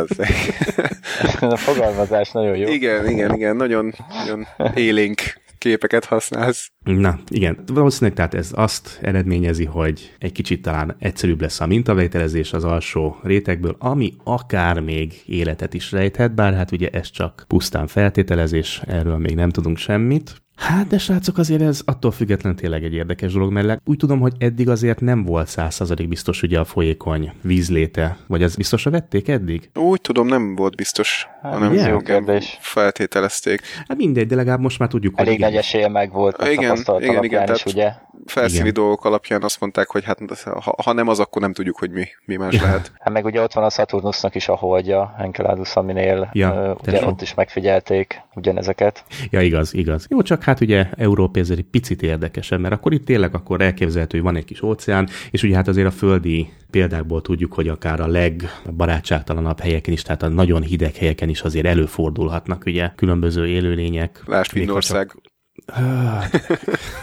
a fogalmazás nagyon jó. Igen, igen, igen, nagyon, nagyon élénk képeket használsz. Na, igen. Valószínűleg tehát ez azt eredményezi, hogy egy kicsit talán egyszerűbb lesz a mintavételezés az alsó rétegből, ami akár még életet is rejthet, bár hát ugye ez csak pusztán feltételezés, erről még nem tudunk semmit. Hát, de srácok, azért ez attól függetlenül tényleg egy érdekes dolog, mert úgy tudom, hogy eddig azért nem volt százszerzalék biztos ugye a folyékony vízléte, vagy az biztosra vették eddig? Úgy tudom, nem volt biztos, hát, hanem jó kérdés. feltételezték. Hát mindegy, de legalább most már tudjuk, Elég hogy... Elég nagy esélye meg volt a igen, igen, igen, is, ugye? Felszíni Igen. dolgok alapján azt mondták, hogy hát ha, ha nem az, akkor nem tudjuk, hogy mi, mi más lehet. Hát meg ugye ott van a Saturnusnak is a holdja, Enceladus, aminél ja, uh, ugye ott is megfigyelték ugyanezeket. Ja, igaz, igaz. Jó, csak hát ugye Európa ezért egy picit érdekesebb, mert akkor itt tényleg akkor elképzelhető, hogy van egy kis óceán, és ugye hát azért a földi példákból tudjuk, hogy akár a legbarátságtalanabb helyeken is, tehát a nagyon hideg helyeken is azért előfordulhatnak ugye különböző élőlények. Lásd Finnország.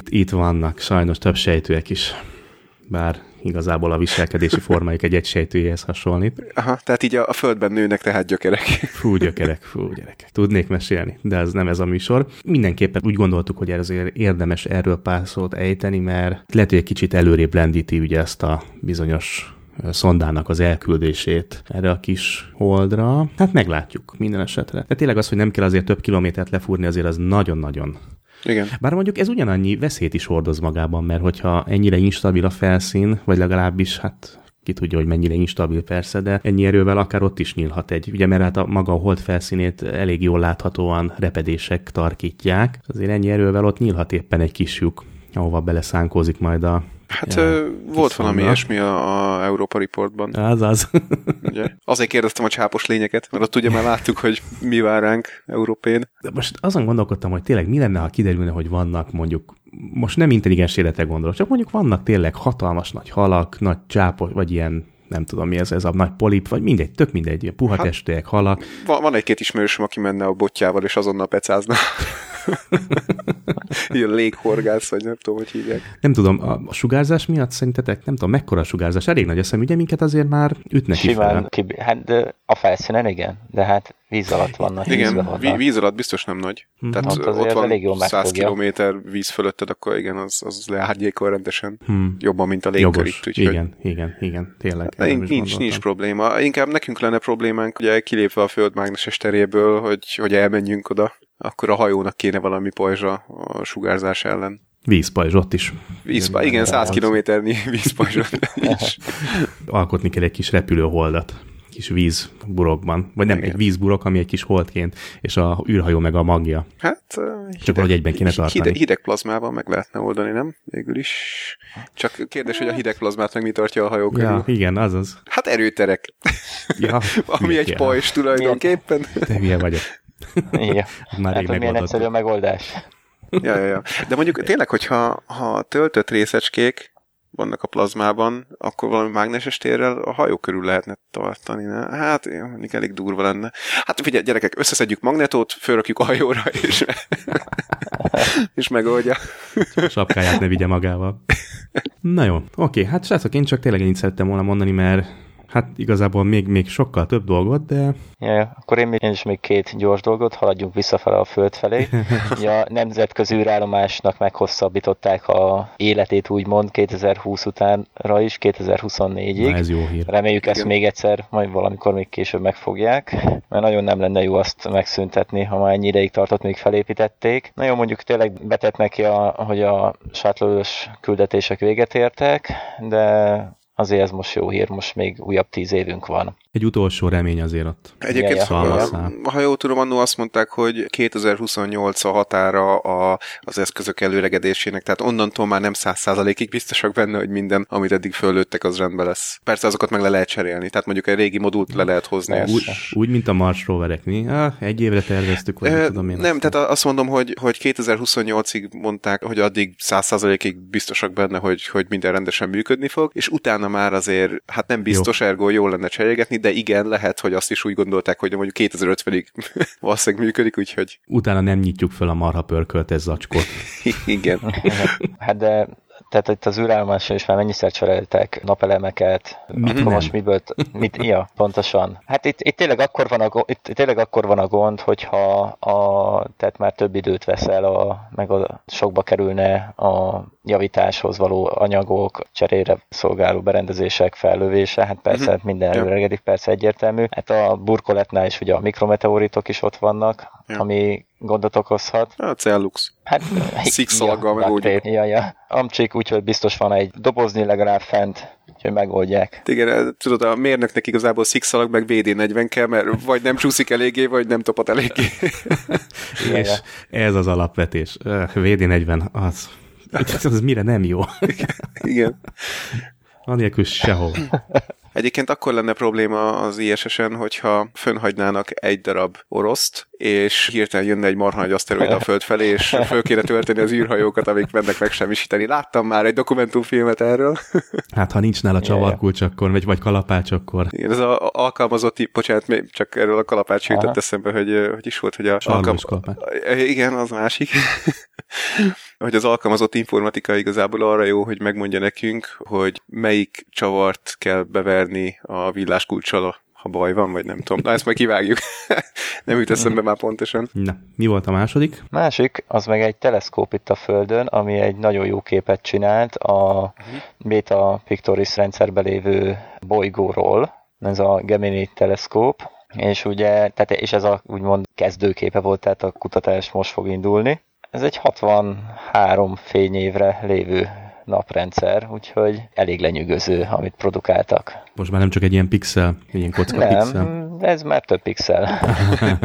Itt vannak sajnos több sejtőek is, bár igazából a viselkedési formájuk egy egysejtőjéhez hasonlít. Aha, tehát így a, a földben nőnek tehát gyökerek. Fú, gyökerek, fú, gyerekek. Tudnék mesélni, de ez nem ez a műsor. Mindenképpen úgy gondoltuk, hogy azért érdemes erről pár szót ejteni, mert lehet, hogy egy kicsit előrébb lendíti ugye ezt a bizonyos szondának az elküldését erre a kis holdra. Hát meglátjuk minden esetre. De tényleg az, hogy nem kell azért több kilométert lefúrni, azért az nagyon-nagyon igen. Bár mondjuk ez ugyanannyi veszélyt is hordoz magában, mert hogyha ennyire instabil a felszín, vagy legalábbis hát ki tudja, hogy mennyire instabil persze, de ennyi erővel akár ott is nyílhat egy, ugye mert hát a maga a hold felszínét elég jól láthatóan repedések tarkítják, azért ennyi erővel ott nyílhat éppen egy kis lyuk, ahova beleszánkózik majd a Hát ja, volt valami ilyesmi a, a Európa Reportban. Az az. ugye? Azért kérdeztem a csápos lényeket, mert ott ugye már láttuk, hogy mi vár ránk Európén. De most azon gondolkodtam, hogy tényleg mi lenne, ha kiderülne, hogy vannak mondjuk most nem intelligens életre gondolok, csak mondjuk vannak tényleg hatalmas nagy halak, nagy csápos, vagy ilyen nem tudom mi ez, ez a nagy polip, vagy mindegy, tök mindegy, puha hát, halak. Van, van egy-két ismerősöm, aki menne a botjával, és azonnal pecázna. Ilyen léghorgász, vagy nem tudom, hogy hívják. Nem tudom, a, a sugárzás miatt szerintetek, nem tudom, mekkora a sugárzás? Elég nagy a szem, ugye minket azért már ütnek Simán, ki, hát de a felszínen igen, de hát víz alatt vannak. Igen, víz, víz alatt biztos nem nagy. Hmm. Tehát ott, ott van elég 100 kilométer víz fölötted, akkor igen, az, az leárnyékol rendesen. Hmm. Jobban, mint a légkör itt. Úgyhogy... Igen, igen, igen, tényleg. Hát, nincs, nincs probléma. Inkább nekünk lenne problémánk, ugye kilépve a föld mágneses teréből, hogy, hogy elmenjünk oda, akkor a hajónak kéne valami pajzsa a sugárzás ellen. Vízpajzs ott is. Vízpajzs, igen, 100 kilométernyi vízpajzs is. Alkotni kell egy kis repülőholdat kis vízburokban. Vagy nem, Igen. egy vízburok, ami egy kis holdként, és a űrhajó meg a magja. Hát... Hideg, Csak valahogy egyben kéne tartani. Hideg, hideg plazmával meg lehetne oldani, nem? Végül is. Csak kérdés, hogy a hideg plazmát meg mi tartja a hajó körül. Ja, igen, azaz. Hát erőterek. Ja, ami egy pajzs tulajdonképpen. Te milyen vagyok. Igen. Már rég milyen egyszerű a megoldás. Ja, ja, ja. De mondjuk tényleg, hogyha ha töltött részecskék, vannak a plazmában, akkor valami mágneses térrel a hajó körül lehetne tartani. Ne? Hát, mondjuk elég durva lenne. Hát figyelj, gyerekek, összeszedjük magnetót, fölrakjuk a hajóra, és, és megoldja. A sapkáját ne vigye magával. Na jó, oké, hát srácok, én csak tényleg ennyit szerettem volna mondani, mert Hát igazából még, még sokkal több dolgot, de... Ja, akkor én, én is még két gyors dolgot, haladjunk visszafele a föld felé. Ja, a nemzetközi űrállomásnak meghosszabbították a életét úgymond 2020 utánra is, 2024-ig. Na, ez jó hír. Reméljük ezt még egyszer, majd valamikor még később megfogják, mert nagyon nem lenne jó azt megszüntetni, ha már ennyi ideig tartott, még felépítették. Na jó, mondjuk tényleg betett neki, a, hogy a shuttle küldetések véget értek, de azért ez most jó hír, most még újabb tíz évünk van. Egy utolsó remény azért ott. Egyébként, ja. Ha, ha jól tudom, annó azt mondták, hogy 2028 a határa a, az eszközök előregedésének, tehát onnantól már nem száz százalékig biztosak benne, hogy minden, amit eddig fölöttek, az rendben lesz. Persze azokat meg le lehet cserélni, tehát mondjuk egy régi modult le lehet hozni. Úgy, úgy mint a Mars roverek, mi? Ah, egy évre terveztük, vagy e, tudom én. Nem, azt tehát azt mondom, hogy, hogy 2028-ig mondták, hogy addig száz százalékig biztosak benne, hogy, hogy minden rendesen működni fog, és utána már azért, hát nem biztos, jó. ergo jól lenne cserélgetni, de igen, lehet, hogy azt is úgy gondolták, hogy mondjuk 2050-ig valószínűleg működik, úgyhogy... Utána nem nyitjuk fel a marha pörköltes zacskót. igen. hát de tehát itt az űrállomáson is már mennyiszer cseréltek napelemeket, mit akkor most miből, mit, ja, pontosan. Hát itt, itt, tényleg akkor van a, itt, itt tényleg akkor van a gond, hogyha a, tehát már több időt veszel, a, meg a, sokba kerülne a javításhoz való anyagok, cserére szolgáló berendezések fellövése, hát persze uh-huh. minden előregedik, persze egyértelmű. Hát a burkoletnál is ugye a mikrometeoritok is ott vannak, ja. ami gondot okozhat. A Cellux. Hát, Szikszalaggal ja, megoldjuk. Ja, ja. Amcsék úgyhogy biztos van egy dobozni legalább fent, úgyhogy megoldják. Igen, tudod, a mérnöknek igazából szikszalag meg VD40 kell, mert vagy nem csúszik eléggé, vagy nem topat eléggé. És ez az alapvetés. VD40 az az mire nem jó. Igen. Anélkül sehol. Egyébként akkor lenne probléma az ISS-en, hogyha fönhagynának egy darab oroszt, és hirtelen jönne egy marha nagy aszteroid a Föld felé, és föl kéne tölteni az űrhajókat, amik mennek megsemmisíteni. Láttam már egy dokumentumfilmet erről. Hát, ha nincs nála csavarkulcs, akkor, vagy, vagy kalapács, akkor... Igen, ez az alkalmazotti, bocsánat, csak erről a kalapács jutott eszembe, hogy, hogy is volt, hogy a... Alkalm... Igen, az másik hogy az alkalmazott informatika igazából arra jó, hogy megmondja nekünk, hogy melyik csavart kell beverni a villáskulcsal, ha baj van, vagy nem tudom. Na, ezt majd kivágjuk. nem jut eszembe már pontosan. Na, mi volt a második? Másik, az meg egy teleszkóp itt a Földön, ami egy nagyon jó képet csinált a uh-huh. Beta Pictoris rendszerbe lévő bolygóról. Ez a Gemini teleszkóp, és ugye, tehát, és ez a úgymond kezdőképe volt, tehát a kutatás most fog indulni. Ez egy 63 fényévre lévő naprendszer, úgyhogy elég lenyűgöző, amit produkáltak. Most már nem csak egy ilyen pixel, egy ilyen kocka nem, pixel. ez már több pixel.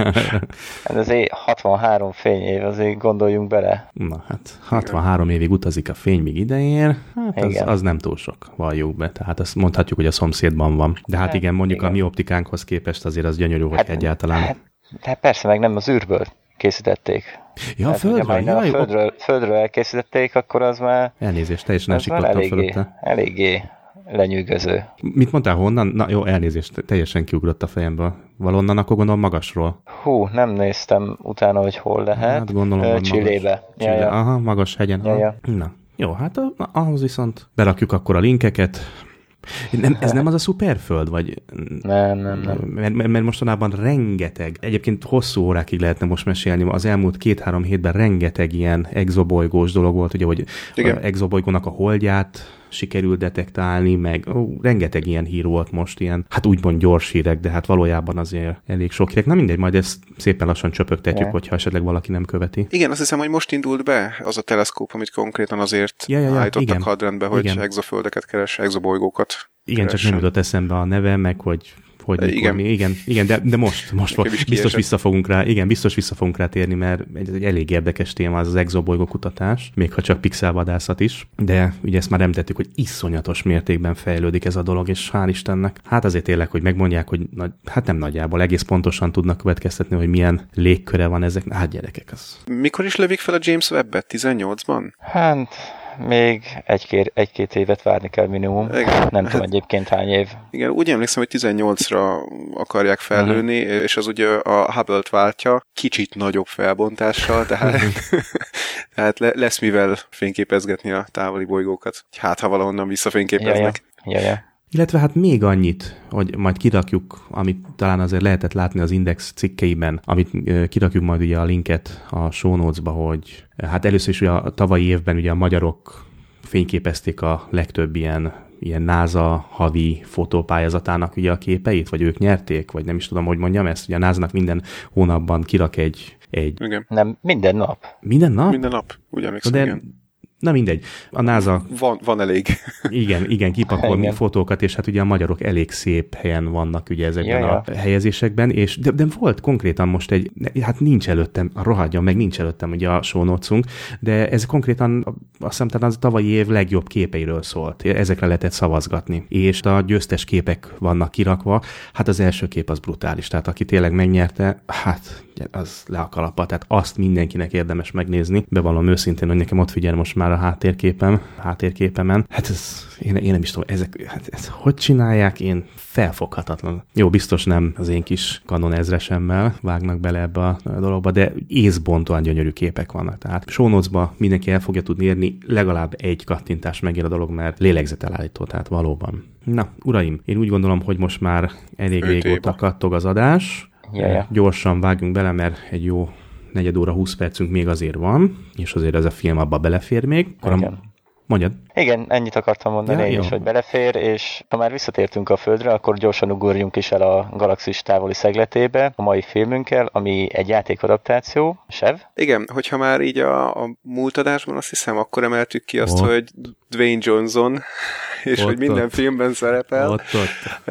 hát azért 63 fényév, azért gondoljunk bele. Na hát 63 évig utazik a fény, míg idején, hát az, az nem túl sok, valljuk be. Tehát azt mondhatjuk, hogy a szomszédban van. De hát, hát igen, mondjuk igen. a mi optikánkhoz képest azért az gyönyörű, hogy hát, egyáltalán. Hát, hát persze, meg nem az űrből készítették. Ja, a földről, ja, a földről, földről elkészítették, akkor az már... Elnézést, teljesen elsiklottam eléggé, eléggé lenyűgöző. Mit mondtál, honnan? Na jó, elnézést, teljesen kiugrott a fejemből. Valonnan akkor gondolom magasról. Hú, nem néztem utána, hogy hol lehet. Hát gondolom, hogy Csillébe. Ja, ja. Aha, magas hegyen. Ja, ja. Na, jó, hát ahhoz viszont berakjuk akkor a linkeket, nem, ez nem az a szuperföld, vagy... Nem, nem, nem. Mert, mert, mert mostanában rengeteg, egyébként hosszú órákig lehetne most mesélni, az elmúlt két-három hétben rengeteg ilyen exobolygós dolog volt, ugye, hogy Igen. exobolygónak a holdját sikerült detektálni, meg ó, rengeteg ilyen hír volt most, ilyen, hát úgymond gyors hírek, de hát valójában azért elég sok hírek. Na mindegy, majd ezt szépen lassan csöpögtetjük, yeah. hogyha esetleg valaki nem követi. Igen, azt hiszem, hogy most indult be az a teleszkóp, amit konkrétan azért ja, ja, ja, állítottak igen, hadrendbe, hogy igen. exoföldeket keres, exobolygókat igen, keressen. csak nem jutott eszembe a neve, meg hogy hogy mikor, igen. Mi, igen, igen, de, de most, most biztos vissza fogunk rá, igen, biztos vissza fogunk rá térni, mert egy, egy elég érdekes téma az az exobolygó kutatás, még ha csak pixelvadászat is, de ugye ezt már említettük, hogy iszonyatos mértékben fejlődik ez a dolog, és hál' Istennek. Hát azért tényleg, hogy megmondják, hogy nagy, hát nem nagyjából, egész pontosan tudnak következtetni, hogy milyen légköre van ezek. Hát gyerekek, az. Mikor is lövik fel a James Webb-et? 18-ban? Hát még egy-két, egy-két évet várni kell minimum. Igen. Nem tudom egyébként hány év. Igen, úgy emlékszem, hogy 18-ra akarják felülni, uh-huh. és az ugye a Hubble-t váltja, kicsit nagyobb felbontással, tehát, tehát lesz mivel fényképezgetni a távoli bolygókat. Hát, ha valahonnan visszafényképeznek. Ja, ja. Ja, ja. Illetve hát még annyit, hogy majd kirakjuk, amit talán azért lehetett látni az Index cikkeiben, amit kirakjuk majd ugye a linket a show notes-ba, hogy hát először is ugye a tavalyi évben ugye a magyarok fényképezték a legtöbb ilyen ilyen NASA havi fotópályázatának ugye a képeit, vagy ők nyerték, vagy nem is tudom, hogy mondjam ezt, ugye a NASA-nak minden hónapban kirak egy, egy... Igen. Nem, minden nap. Minden nap? Minden nap, ugye emlékszem, De igen. Na mindegy, a NASA... Van, van elég. Igen, igen, kipakol igen. fotókat, és hát ugye a magyarok elég szép helyen vannak ugye ezekben ja, a ja. helyezésekben, és de, de, volt konkrétan most egy, hát nincs előttem, a rohadjon meg, nincs előttem ugye a show de ez konkrétan azt hiszem talán az tavalyi év legjobb képeiről szólt. Ezekre lehetett szavazgatni. És a győztes képek vannak kirakva, hát az első kép az brutális, tehát aki tényleg megnyerte, hát az le a kalappa, tehát azt mindenkinek érdemes megnézni. Bevallom őszintén, hogy nekem ott figyel most már a háttérképem, háttérképemen. Hát ez, én, én nem is tudom, ezek, hát ez hogy csinálják, én felfoghatatlan. Jó, biztos nem az én kis kanon ezresemmel vágnak bele ebbe a dologba, de észbontóan gyönyörű képek vannak. Tehát show mindenki el fogja tudni érni, legalább egy kattintás megér a dolog, mert lélegzetelállító, tehát valóban. Na, uraim, én úgy gondolom, hogy most már elég régóta kattog az adás. Ja, ja. Gyorsan vágjunk bele, mert egy jó negyed óra, 20 percünk még azért van, és azért ez a film abba belefér még. Igen. Mondjad. Igen, ennyit akartam mondani ja, én is, hogy belefér, és ha már visszatértünk a Földre, akkor gyorsan ugorjunk is el a galaxis távoli szegletébe a mai filmünkkel, ami egy játékadaptáció. Sev? Igen, hogyha már így a, a múlt adásban azt hiszem, akkor emeltük ki azt, oh. hogy Dwayne Johnson és ott, hogy minden ott. filmben szerepel. Ott, ott.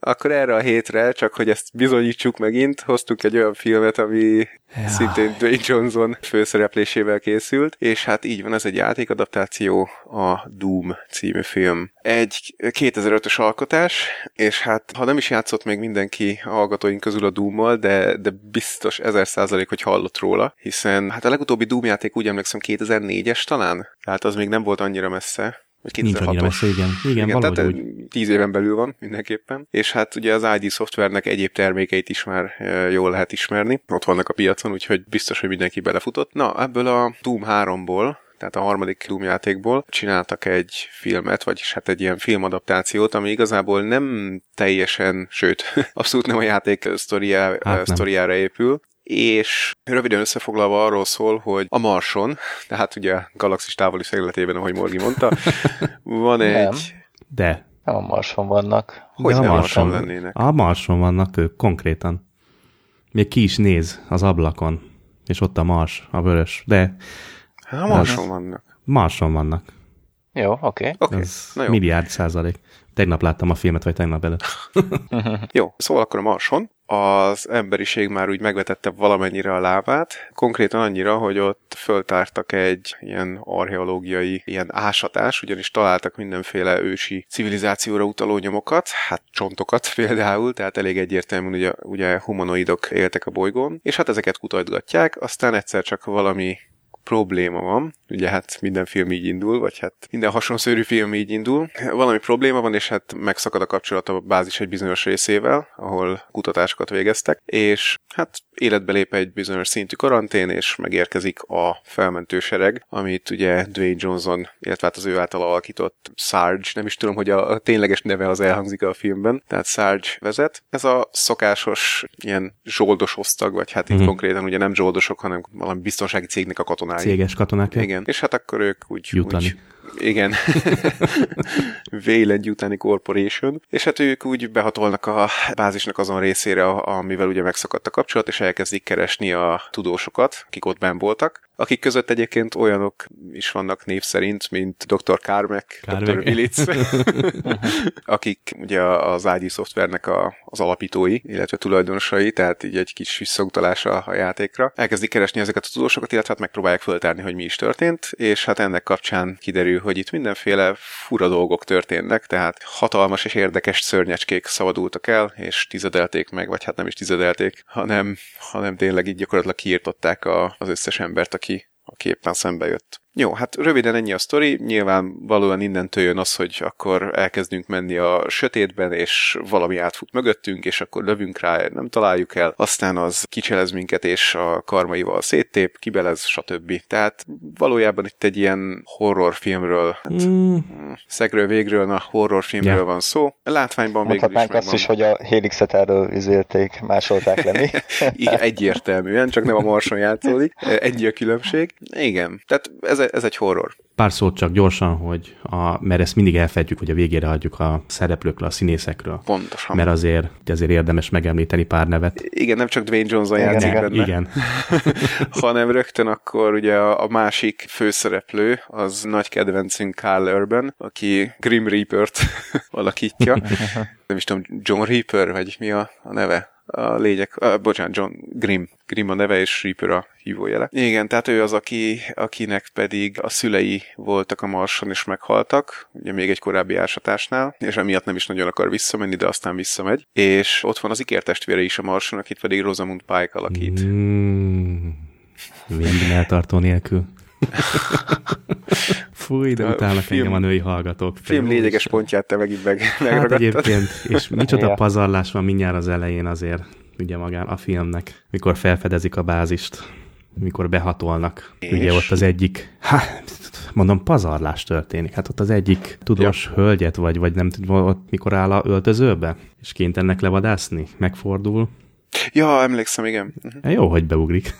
Akkor erre a hétre, csak hogy ezt bizonyítsuk megint, hoztuk egy olyan filmet, ami ja. szintén Dwayne Johnson főszereplésével készült, és hát így van, ez egy játékadaptáció, a Doom című film. Egy 2005-ös alkotás, és hát ha nem is játszott még mindenki a hallgatóink közül a Doom-mal, de, de biztos ezer százalék, hogy hallott róla, hiszen hát a legutóbbi Doom játék úgy emlékszem 2004-es talán, tehát az még nem volt annyira messze, vagy 2006 messze, igen. Igen, igen tehát úgy. tíz éven belül van mindenképpen. És hát ugye az ID szoftvernek egyéb termékeit is már jól lehet ismerni. Ott vannak a piacon, úgyhogy biztos, hogy mindenki belefutott. Na, ebből a Doom 3-ból tehát a harmadik Doom játékból csináltak egy filmet, vagyis hát egy ilyen filmadaptációt, ami igazából nem teljesen, sőt, abszolút nem a játék sztoriá, hát sztoriára épül, és röviden összefoglalva arról szól, hogy a Marson, tehát ugye galaxis távoli szegletében, ahogy Morgi mondta, van egy... Nem. De. Nem a Marson vannak. Hogy De a Marson lennének? A Marson vannak ők, konkrétan. Még ki is néz az ablakon, és ott a Mars, a vörös. De... Hát a Marson vannak. Marson vannak. Jó, oké. Okay. Okay. Ez Na jó. milliárd százalék. Tegnap láttam a filmet, vagy tegnap előtt. jó, szóval akkor a Marson az emberiség már úgy megvetette valamennyire a lábát, konkrétan annyira, hogy ott föltártak egy ilyen archeológiai ilyen ásatás, ugyanis találtak mindenféle ősi civilizációra utaló nyomokat, hát csontokat például, tehát elég egyértelműen ugye, ugye humanoidok éltek a bolygón, és hát ezeket kutatgatják, aztán egyszer csak valami probléma van, ugye hát minden film így indul, vagy hát minden hasonszörű film így indul. Valami probléma van, és hát megszakad a kapcsolat a bázis egy bizonyos részével, ahol kutatásokat végeztek, és hát életbe lép egy bizonyos szintű karantén, és megérkezik a felmentősereg, amit ugye Dwayne Johnson, illetve hát az ő által alakított Sarge, nem is tudom, hogy a, a tényleges neve az elhangzik a filmben, tehát Sarge vezet. Ez a szokásos ilyen zsoldos osztag, vagy hát itt mm-hmm. konkrétan ugye nem zsoldosok, hanem valami biztonsági cégnek a katonái. Céges katonák. Igen, és hát akkor ők úgy, Jutani. úgy igen. Wayland utáni Corporation. És hát ők úgy behatolnak a bázisnak azon részére, amivel ugye megszakadt a kapcsolat, és elkezdik keresni a tudósokat, akik ott benn voltak akik között egyébként olyanok is vannak név szerint, mint Dr. Carmack, Dr. Willits, akik ugye az ID szoftvernek a, az alapítói, illetve tulajdonosai, tehát így egy kis visszautalása a játékra. Elkezdik keresni ezeket a tudósokat, illetve hát megpróbálják föltárni, hogy mi is történt, és hát ennek kapcsán kiderül, hogy itt mindenféle fura dolgok történnek, tehát hatalmas és érdekes szörnyecskék szabadultak el, és tizedelték meg, vagy hát nem is tizedelték, hanem, hanem tényleg így gyakorlatilag kiirtották a, az összes embert, aki aki éppen szembe jött. Jó, hát röviden ennyi a sztori, nyilván valóan innentől jön az, hogy akkor elkezdünk menni a sötétben, és valami átfut mögöttünk, és akkor lövünk rá, nem találjuk el, aztán az kicselez minket, és a karmaival széttép, kibelez, stb. Tehát valójában itt egy ilyen horrorfilmről, hát mm. szegről végről, na horrorfilmről yeah. van szó. A látványban még is megvan. azt is, hogy a Helixet erről üzélték, másolták le mi. Igen, egyértelműen, csak nem a Marson játszódik. Egy a különbség. Igen, tehát ez ez egy horror. Pár szót csak gyorsan, hogy a, mert ezt mindig elfedjük, hogy a végére adjuk a szereplőkről, a színészekről. Pontosan. Mert azért, azért érdemes megemlíteni pár nevet. Igen, nem csak Dwayne Johnson igen, játszik benne. Igen. hanem rögtön akkor ugye a, a másik főszereplő, az nagy kedvencünk Carl Urban, aki Grim Reaper-t alakítja. nem is tudom, John Reaper, vagy mi a, a neve? A lényeg, uh, bocsánat, John Grimm. Grimm a neve, és Reaper a hívójele. Igen, tehát ő az, aki, akinek pedig a szülei voltak a Marson, és meghaltak, ugye még egy korábbi ásatásnál, és emiatt nem is nagyon akar visszamenni, de aztán visszamegy. És ott van az ikertestvére is a Marson, akit pedig Rosamund Pike alakít. Mm, eltartó nélkül. Fúj, de utána film, engem a női hallgatók. Film lényeges pontját te megint meg, hát egyébként, és micsoda pazarlás van mindjárt az elején azért, ugye magán a filmnek, mikor felfedezik a bázist, mikor behatolnak. És? Ugye ott az egyik, hát mondom, pazarlás történik. Hát ott az egyik tudós ja. hölgyet, vagy, vagy nem tudom, ott mikor áll a öltözőbe, és kénytelenek levadászni, megfordul, Ja, emlékszem, igen. Uh-huh. Jó, hogy beugrik.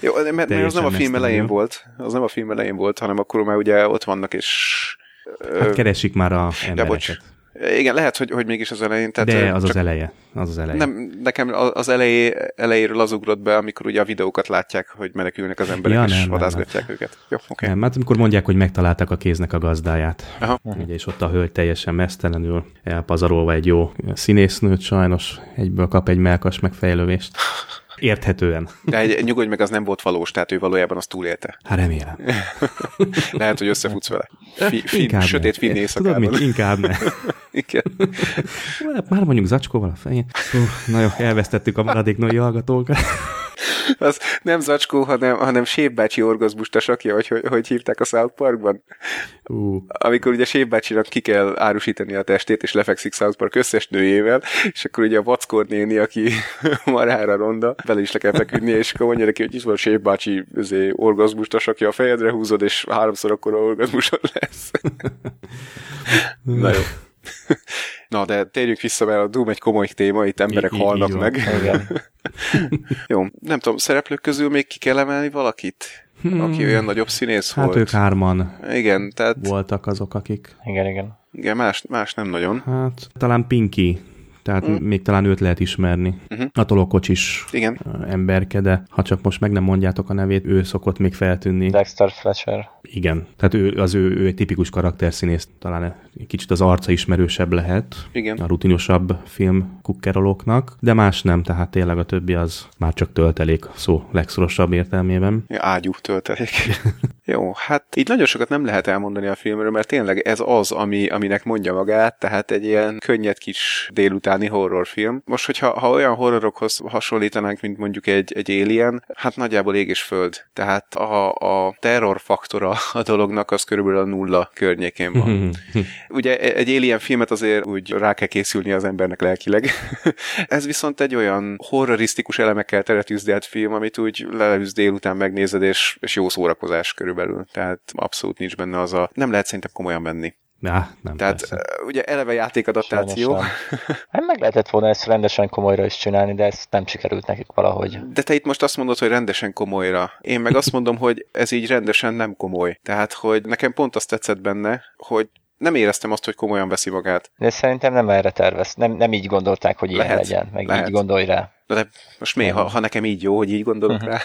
Jó, mert, mert az nem a film elején volt, az nem a film elején volt, hanem akkor már ugye ott vannak, és... Hát keresik már a embereket. Ja, bocs. Igen, lehet, hogy, hogy mégis az elején. Tehát De az az eleje. Az az eleje. Nem, nekem az elejé, elejéről az ugrott be, amikor ugye a videókat látják, hogy menekülnek az emberek, ja, és nem, vadászgatják nem, őket. Jó, okay. Nem, hát amikor mondják, hogy megtalálták a kéznek a gazdáját. Aha. Ugye, és ott a hölgy teljesen mesztelenül elpazarolva egy jó színésznőt, sajnos egyből kap egy melkas megfejlővést. Érthetően. De egy, nyugodj meg, az nem volt valós, tehát ő valójában azt túlélte. Hát remélem. Lehet, hogy összefutsz vele. Fi, fin, inkább sötét finn éjszakában. Tudod mit? Inkább ne. Igen. Már mondjuk zacskóval a fején. Na jó, elvesztettük a maradék női hallgatókat az nem zacskó, hanem, hanem Sév bácsi orgazmusta sakja, hogy, hogy, hogy hívták a South Parkban. Uh. Amikor ugye Sév bácsinak ki kell árusítani a testét, és lefekszik South Park összes nőjével, és akkor ugye a vackor néni, aki marára ronda, vele is le kell feküdni, és akkor mondja neki, hogy itt van Sév bácsi izé, orgazmusta sakja, a fejedre húzod, és háromszor akkor orgazmusod lesz. Na jó. Na, de térjünk vissza, mert a Doom egy komoly téma, itt emberek I- halnak így meg. Jó, nem tudom, szereplők közül még ki kell emelni valakit? Hmm. Aki olyan nagyobb színész hát volt. Hát ők hárman igen, tehát... voltak azok, akik... Igen, igen. Igen, más, más nem nagyon. Hát talán Pinky tehát mm. még talán őt lehet ismerni. Uh-huh. A tolókocsis Igen. emberke, de ha csak most meg nem mondjátok a nevét, ő szokott még feltűnni. Dexter Fletcher. Igen, tehát ő, az ő, ő egy tipikus karakterszínész, talán egy kicsit az arca ismerősebb lehet Igen. a rutinosabb film kukkerolóknak, de más nem, tehát tényleg a többi az már csak töltelék szó legszorosabb értelmében. Ja, ágyú töltelék. Jó, hát így nagyon sokat nem lehet elmondani a filmről, mert tényleg ez az, ami, aminek mondja magát, tehát egy ilyen könnyed kis délutáni horrorfilm. Most, hogyha ha olyan horrorokhoz hasonlítanánk, mint mondjuk egy, egy Alien, hát nagyjából ég és föld. Tehát a, a terror faktora a dolognak az körülbelül a nulla környékén van. Ugye e, egy Alien filmet azért úgy rá kell készülni az embernek lelkileg. ez viszont egy olyan horrorisztikus elemekkel teretűzdelt film, amit úgy lelősz délután megnézed, és, és jó szórakozás körülbelül. Tehát abszolút nincs benne az a... Nem lehet szerintem komolyan venni. Ja, nem Tehát persze. ugye eleve játékadaptáció. Hát meg lehetett volna ezt rendesen komolyra is csinálni, de ez nem sikerült nekik valahogy. De te itt most azt mondod, hogy rendesen komolyra. Én meg azt mondom, hogy ez így rendesen nem komoly. Tehát, hogy nekem pont azt tetszett benne, hogy nem éreztem azt, hogy komolyan veszi magát. De szerintem nem erre tervez, nem, nem így gondolták, hogy ilyen lehet, legyen, meg lehet. így gondolj rá. De most mi, ha, ha nekem így jó, hogy így gondolok uh-huh.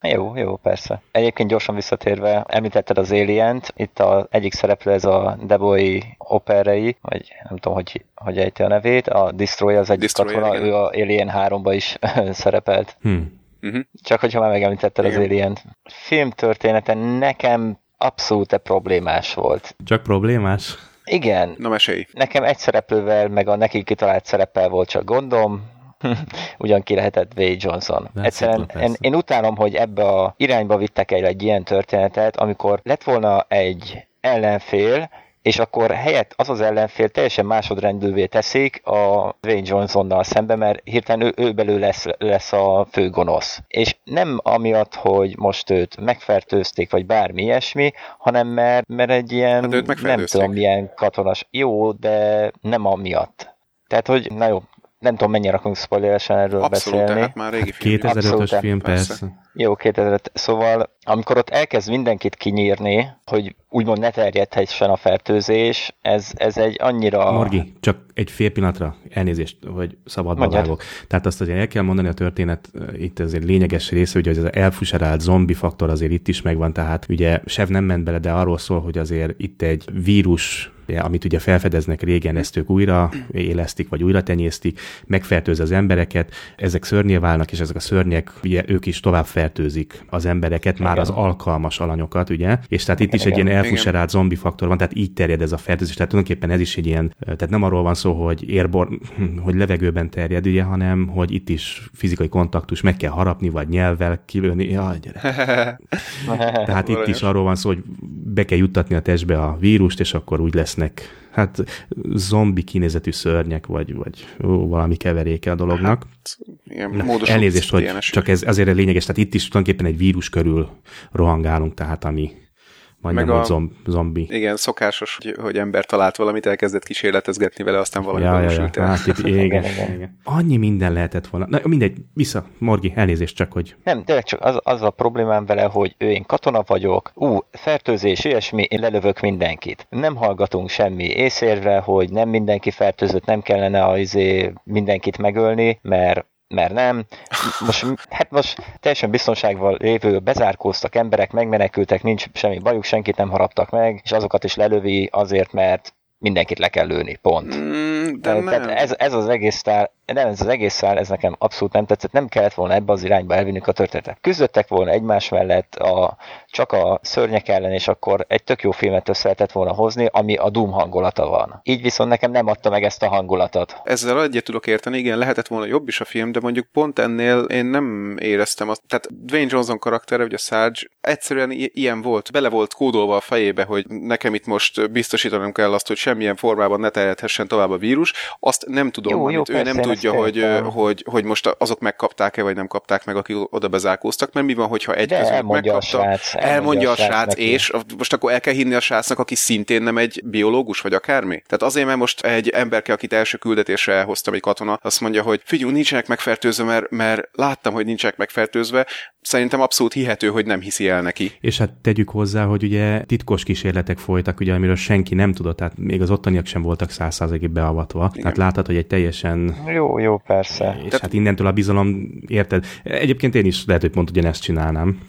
rá? jó, jó, persze. Egyébként gyorsan visszatérve, említetted az alien itt az egyik szereplő ez a Deboy operei, vagy nem tudom, hogy, hogy ejti a nevét, a Destroy az egyik katona, ő a Alien 3-ba is szerepelt. Hmm. Uh-huh. Csak hogyha már megemlítetted igen. az alien Film története nekem abszolút problémás volt. Csak problémás? Igen. Na mesélj. Nekem egy szereplővel, meg a neki kitalált szereppel volt csak gondom, ugyan ki lehetett Wade Johnson. De Egyszerűen én, én utálom, hogy ebbe a irányba vittek el egy ilyen történetet, amikor lett volna egy ellenfél, és akkor helyett az az ellenfél teljesen másodrendűvé teszik a Dwayne Johnsonnal szembe, mert hirtelen ő, ő belül lesz, lesz a fő gonosz. És nem amiatt, hogy most őt megfertőzték, vagy bármi ilyesmi, hanem mert, mert egy ilyen, hát nem tudom, milyen katonas. Jó, de nem amiatt. Tehát, hogy na jó, nem tudom, mennyire akarunk spoileresen erről Abszolút, beszélni. Tehát már régi film. 2005-ös film, persze. persze. Jó, 2005. Szóval, amikor ott elkezd mindenkit kinyírni, hogy úgymond ne terjedhessen a fertőzés, ez, ez egy annyira... Morgi, csak egy fél pillanatra elnézést, hogy szabadba vágok. Tehát azt azért el kell mondani a történet, itt azért lényeges része, hogy az elfuserált zombi faktor azért itt is megvan, tehát ugye Sev nem ment bele, de arról szól, hogy azért itt egy vírus amit ugye felfedeznek régen, ezt ők újra élesztik, vagy újra tenyésztik, megfertőz az embereket, ezek szörnyé válnak, és ezek a szörnyek, ugye ők is tovább fertőzik az embereket, igen. már az alkalmas alanyokat, ugye, és tehát itt is egy ilyen elfuserált zombi faktor van, tehát így terjed ez a fertőzés, tehát tulajdonképpen ez is egy ilyen, tehát nem arról van szó, hogy érbor, hogy levegőben terjed, ugye, hanem hogy itt is fizikai kontaktus, meg kell harapni, vagy nyelvvel kilőni, jaj, gyere. tehát itt is arról van szó, hogy be kell juttatni a testbe a vírust, és akkor úgy lesznek lesznek hát zombi kinézetű szörnyek, vagy, vagy ó, valami keveréke a dolognak. Hát, igen, Elnézést, hogy csak ez azért a lényeges, tehát itt is tulajdonképpen egy vírus körül rohangálunk, tehát ami, Majdnem, Meg a, zomb, zombi. Igen, szokásos, hogy, hogy ember talált valamit, elkezdett kísérletezgetni vele, aztán valami ja, ja, ja. Hát, itt, igen, igen, igen. Annyi minden lehetett volna. Na, mindegy, vissza, Morgi, elnézést csak, hogy... Nem, tényleg csak az, az a problémám vele, hogy ő én katona vagyok, ú, fertőzés, ilyesmi, én lelövök mindenkit. Nem hallgatunk semmi észérve, hogy nem mindenki fertőzött, nem kellene az izé mindenkit megölni, mert mert nem. Most, hát most teljesen biztonságban lévő bezárkóztak emberek, megmenekültek, nincs semmi bajuk, senkit nem haraptak meg, és azokat is lelövi azért, mert mindenkit le kell lőni, pont. Mm, de Tehát nem. ez, ez az egész szál, nem, ez az egész szál, ez nekem abszolút nem tetszett, nem kellett volna ebbe az irányba elvinnünk a történetet. Küzdöttek volna egymás mellett a, csak a szörnyek ellen, és akkor egy tök jó filmet össze lehetett volna hozni, ami a Doom hangulata van. Így viszont nekem nem adta meg ezt a hangulatot. Ezzel egyet tudok érteni, igen, lehetett volna jobb is a film, de mondjuk pont ennél én nem éreztem azt. Tehát Dwayne Johnson karaktere, ugye a Sarge, egyszerűen ilyen volt, bele volt kódolva a fejébe, hogy nekem itt most biztosítanom kell azt, hogy semmilyen formában ne terjedhessen tovább a vírus. Azt nem tudom, jó, jó, ő nem tudja, hogy, hogy, hogy most azok megkapták-e, vagy nem kapták meg, akik oda bezárkóztak, mert mi van, hogyha egy közül megkapta. A srác, elmondja, elmondja a srác, neki. és most akkor el kell hinni a srácnak, aki szintén nem egy biológus, vagy akármi. Tehát azért, mert most egy emberke, akit első küldetésre elhoztam, egy katona, azt mondja, hogy figyelj, nincsenek megfertőzve, mert, mert láttam, hogy nincsenek megfertőzve, szerintem abszolút hihető, hogy nem hiszi el neki. És hát tegyük hozzá, hogy ugye titkos kísérletek folytak, ugye, amiről senki nem tudott, tehát még az ottaniak sem voltak százszázalékig beavatva. Igen. Tehát láthatod, hogy egy teljesen... Jó, jó, persze. És Tehát... hát innentől a bizalom, érted? Egyébként én is lehet, hogy pont ugyanezt csinálnám.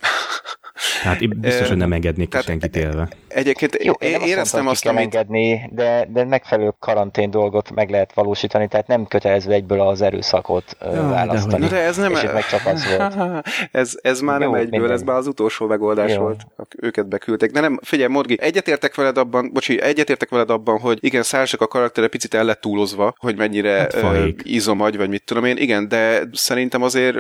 Hát biztos, hogy nem engednék Tehát senkit élve. Egyébként Jó, én éreztem azt, amit... engedni, de, de megfelelő karantén dolgot meg lehet valósítani, tehát nem kötelező egyből az erőszakot ja, választani. De, de ez nem... És meg csak az volt. ez, ez már Jó, nem egyből, minden. ez már az utolsó megoldás Jó. volt. Őket beküldték. De nem, figyelj, Morgi, egyetértek veled abban, bocsi, egyetértek veled abban, hogy igen, Szársak a karaktere picit el lett túlozva, hogy mennyire hát, uh, izomagy, vagy mit tudom én. Igen, de szerintem azért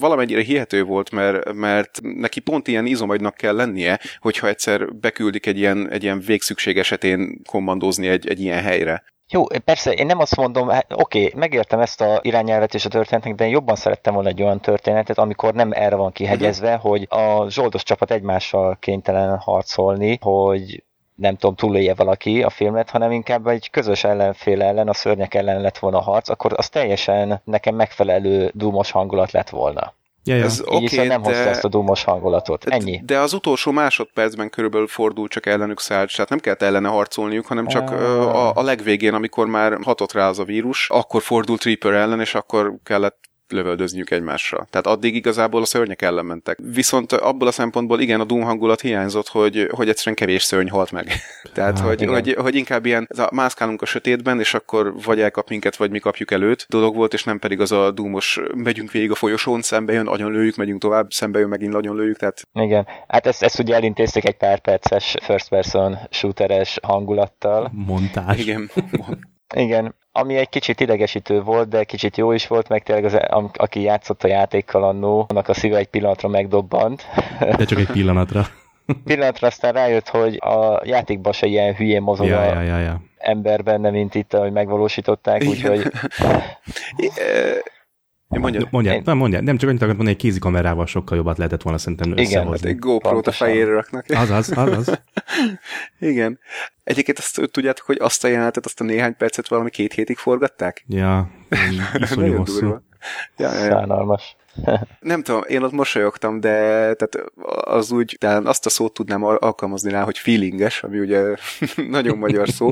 valamennyire hihető volt, mert, mert neki pont ilyen izomagynak kell lennie, hogyha egyszer beküldik egy ilyen, egy ilyen végszükség esetén kommandózni egy, egy ilyen helyre. Jó, persze, én nem azt mondom, hát, oké, okay, megértem ezt a irányelvet és a történetet, de én jobban szerettem volna egy olyan történetet, amikor nem erre van kihegyezve, uh-huh. hogy a zsoldos csapat egymással kénytelen harcolni, hogy nem tudom, túlélje valaki a filmet, hanem inkább egy közös ellenfél ellen, a szörnyek ellen lett volna harc, akkor az teljesen nekem megfelelő dúmos hangulat lett volna. Ja, ja. Ez Így okay, nem de... hozta ezt a dúmos hangulatot. Ennyi. De az utolsó másodpercben körülbelül fordul csak ellenük szállt, tehát nem kellett ellene harcolniuk, hanem csak a, a legvégén, amikor már hatott rá az a vírus, akkor fordult Reaper ellen, és akkor kellett lövöldözniük egymásra. Tehát addig igazából a szörnyek ellen mentek. Viszont abból a szempontból igen, a Doom hangulat hiányzott, hogy, hogy egyszerűen kevés szörny halt meg. Tehát, ah, hogy, hogy, hogy, inkább ilyen, ez a mászkálunk a sötétben, és akkor vagy elkap minket, vagy mi kapjuk előtt dolog volt, és nem pedig az a Doomos, megyünk végig a folyosón, szembe jön, agyon lőjük, megyünk tovább, szembe jön, megint agyon lőjük. Tehát... Igen, hát ezt, ezt ugye elintézték egy pár perces first person shooteres hangulattal. Montás. Igen. Igen, ami egy kicsit idegesítő volt, de kicsit jó is volt, meg tényleg az, aki játszott a játékkal annó, annak a szíve egy pillanatra megdobbant. De csak egy pillanatra. pillanatra aztán rájött, hogy a játékban se ilyen hülyén mozog ja, a ja, ja, ja. ember benne, mint itt, ahogy megvalósították, úgyhogy... Mondjad. Mondjad, nem, mondjad. Nem csak annyit akartam mondani, egy kézikamerával sokkal jobbat lehetett volna szerintem Igen, hát egy GoPro-t a fejére raknak. Azaz, azaz. Igen. Egyébként azt tudjátok, hogy azt a jelenetet, azt a néhány percet valami két hétig forgatták? Ja, iszonyú hosszú. Ja, ja, Szánalmas. Nem tudom, én ott mosolyogtam, de tehát az úgy, de azt a szót tudnám alkalmazni rá, hogy feelinges, ami ugye nagyon magyar szó,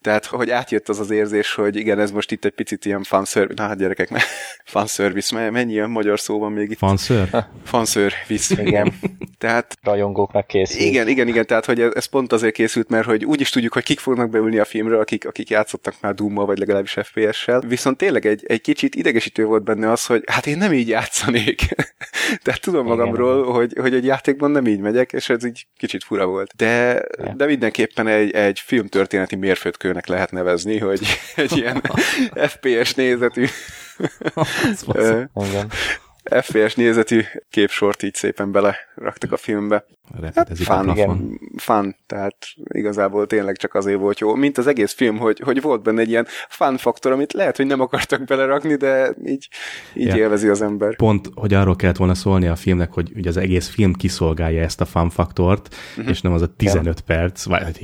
tehát, hogy átjött az az érzés, hogy igen, ez most itt egy picit ilyen fanservice, na hát gyerekek, fanservice, mennyi ilyen magyar szó van még itt? Fanször? Fanservice. Igen. tehát... Rajongóknak készült. Igen, igen, igen, tehát, hogy ez pont azért készült, mert hogy úgy is tudjuk, hogy kik fognak beülni a filmre, akik, akik játszottak már Doom-mal, vagy legalábbis FPS-sel. Viszont tényleg egy, egy kicsit idegesítő volt benne az, hogy hát én nem így játszanék. tehát tudom magamról, igen. hogy, hogy egy játékban nem így megyek, és ez így kicsit fura volt. De, igen. de mindenképpen egy, egy filmtörténeti mérföldkő lépcsőnek lehet nevezni, hogy egy ilyen FPS nézetű FPS nézetű képsort így szépen beleraktak a filmbe. Hát, fun, igen, fun, tehát igazából tényleg csak azért volt jó, mint az egész film, hogy, hogy volt benne egy ilyen fun faktor, amit lehet, hogy nem akartak belerakni, de így, így ja. élvezi az ember. Pont, hogy arról kellett volna szólni a filmnek, hogy ugye az egész film kiszolgálja ezt a fun faktort, uh-huh. és nem az a 15 ja. perc, vagy hát,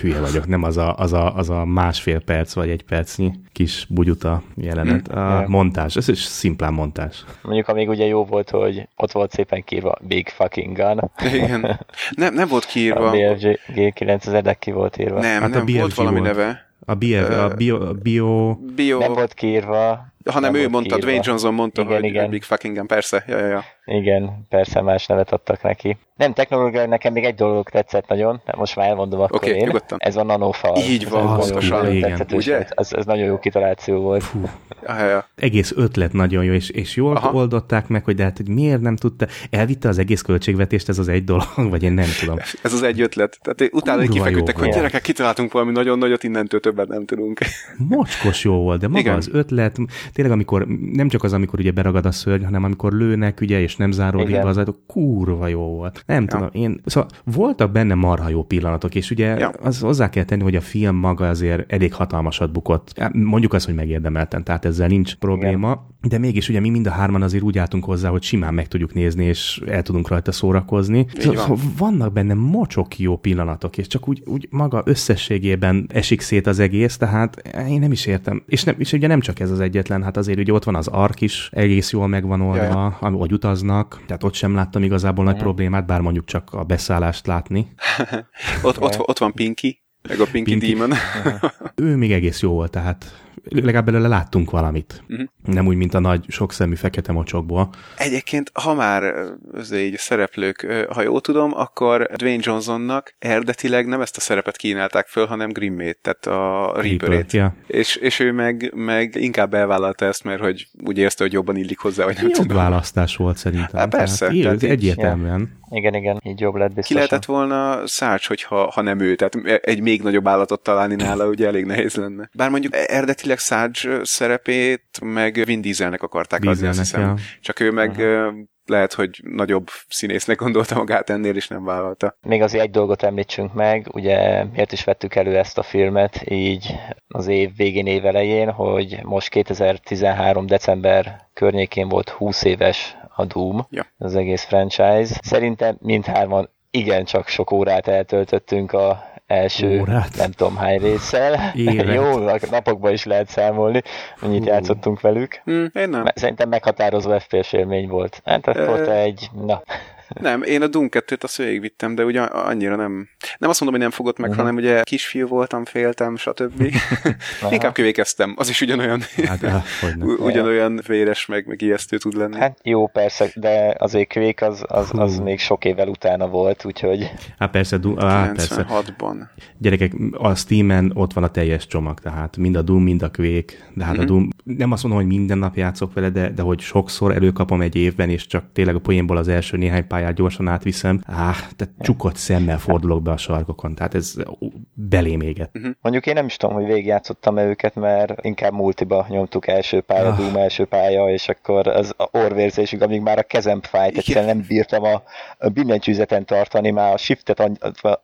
hülye vagyok, nem az a, az, a, az a másfél perc, vagy egy percnyi kis bugyuta jelenet. Uh-huh. A ja. montás, ez is szimplán montás. Mondjuk, amíg ugye jó volt, hogy ott volt szépen kírva Big Fucking Gun. Igen. Nem, nem volt kiírva. A BFG G9000 ki volt írva. Nem, hát nem, a volt valami volt. neve. A, bio, a bio, bio... bio... Nem volt kiírva. Hanem ő mondta, kiírva. Dwayne Johnson mondta, igen, hogy igen. Big Fucking Gun, persze. Ja, ja, ja. Igen, persze más nevet adtak neki. Nem, technológia, nekem még egy dolog tetszett nagyon, de most már elmondom akkor okay, én. Nyugodtan. Ez a nanofal. Így van, pontosan. Ugye? Ez, ez nagyon jó kitaláció volt. Fú. Ja, ja. Egész ötlet nagyon jó, és, és jól Aha. oldották meg, hogy de hát, hogy miért nem tudta, elvitte az egész költségvetést, ez az egy dolog, vagy én nem tudom. Ez az egy ötlet. Tehát utána kifeküdtek, hogy gyerekek, kitaláltunk valami nagyon nagyot, innentől többet nem tudunk. Mocskos jó volt, de maga Igen. az ötlet, tényleg amikor, nem csak az, amikor ugye beragad a szörny, hanem amikor lőnek, ugye, és nem záródik be az ajtó, kurva jó volt. Nem ja. tudom, én, szóval voltak benne marha jó pillanatok, és ugye ja. az hozzá kell tenni, hogy a film maga azért elég hatalmasat bukott. Mondjuk azt, hogy megérdemelten, tehát ezzel nincs probléma, Igen. de mégis ugye mi mind a hárman azért úgy álltunk hozzá, hogy simán meg tudjuk nézni, és el tudunk rajta szórakozni. Szóval van. vannak benne mocsok jó pillanatok, és csak úgy, úgy maga összességében esik szét az egész, tehát én nem is értem. És, nem, és ugye nem csak ez az egyetlen, hát azért ugye ott van az ark is, egész jól megvan oldva, ahogy utaznak, tehát ott sem láttam igazából nagy problémát, bár mondjuk csak a beszállást látni. ott, ott, ott van Pinky, meg a Pinky, Pinky. Demon. ő még egész jó volt, tehát legalább belőle láttunk valamit. Uh-huh. Nem úgy, mint a nagy sokszemű fekete mocsokból. Egyébként, ha már így szereplők, ha jól tudom, akkor Dwayne Johnsonnak eredetileg nem ezt a szerepet kínálták föl, hanem Grimmét, tehát a Reaper-ét. Ja. És, és ő meg, meg inkább elvállalta ezt, mert hogy úgy érezte, hogy jobban illik hozzá, vagy nem Jobb tudom. választás volt szerintem. Hát persze. Tehát, tehát egyértelműen. Igen, igen, így jobb lett biztos. Ki lehetett volna Szács, hogyha ha nem ő, tehát egy még nagyobb állatot találni nála, ugye elég nehéz lenne. Bár mondjuk eredetileg Szács szerepét meg Vin Dieselnek akarták Dieselnek, adni, azt hiszem. Ja. Csak ő meg uh-huh lehet, hogy nagyobb színésznek gondolta magát ennél, és nem vállalta. Még azért egy dolgot említsünk meg, ugye miért is vettük elő ezt a filmet így az év végén, év elején, hogy most 2013. december környékén volt 20 éves a Doom, ja. az egész franchise. Szerintem mindhárman igencsak sok órát eltöltöttünk a első, Órát. nem tudom hány résszel. Jó, napokban is lehet számolni, mennyit játszottunk velük. Mm, én nem. Szerintem meghatározó FPS élmény volt. Hát akkor te egy, na, nem, én a Doom 2-t azt végigvittem, de ugye annyira nem, nem azt mondom, hogy nem fogott meg, uh-huh. hanem ugye kisfiú voltam, féltem, stb. Inkább kövékeztem, az is ugyanolyan, hát, ugyanolyan véres, meg, meg ijesztő tud lenni. Hát jó, persze, de azért kövék az, az, az még sok évvel utána volt, úgyhogy... Hát persze, du- á, persze. ban Gyerekek, a Steam-en ott van a teljes csomag, tehát mind a Doom, mind a Quake, de hát uh-huh. a mhm. Doom, nem azt mondom, hogy minden nap játszok vele, de, de hogy sokszor előkapom egy évben, és csak tényleg a poénból az első néhány pályát pályát gyorsan átviszem, áh, tehát csukott szemmel fordulok be a sarkokon, tehát ez belém éget. Uh-huh. Mondjuk én nem is tudom, hogy végigjátszottam -e őket, mert inkább multiba nyomtuk első pálya, ah. Doom első pálya, és akkor az orvérzésig, amíg már a kezem fájt, egyszerűen nem bírtam a, a billentyűzeten tartani, már a shiftet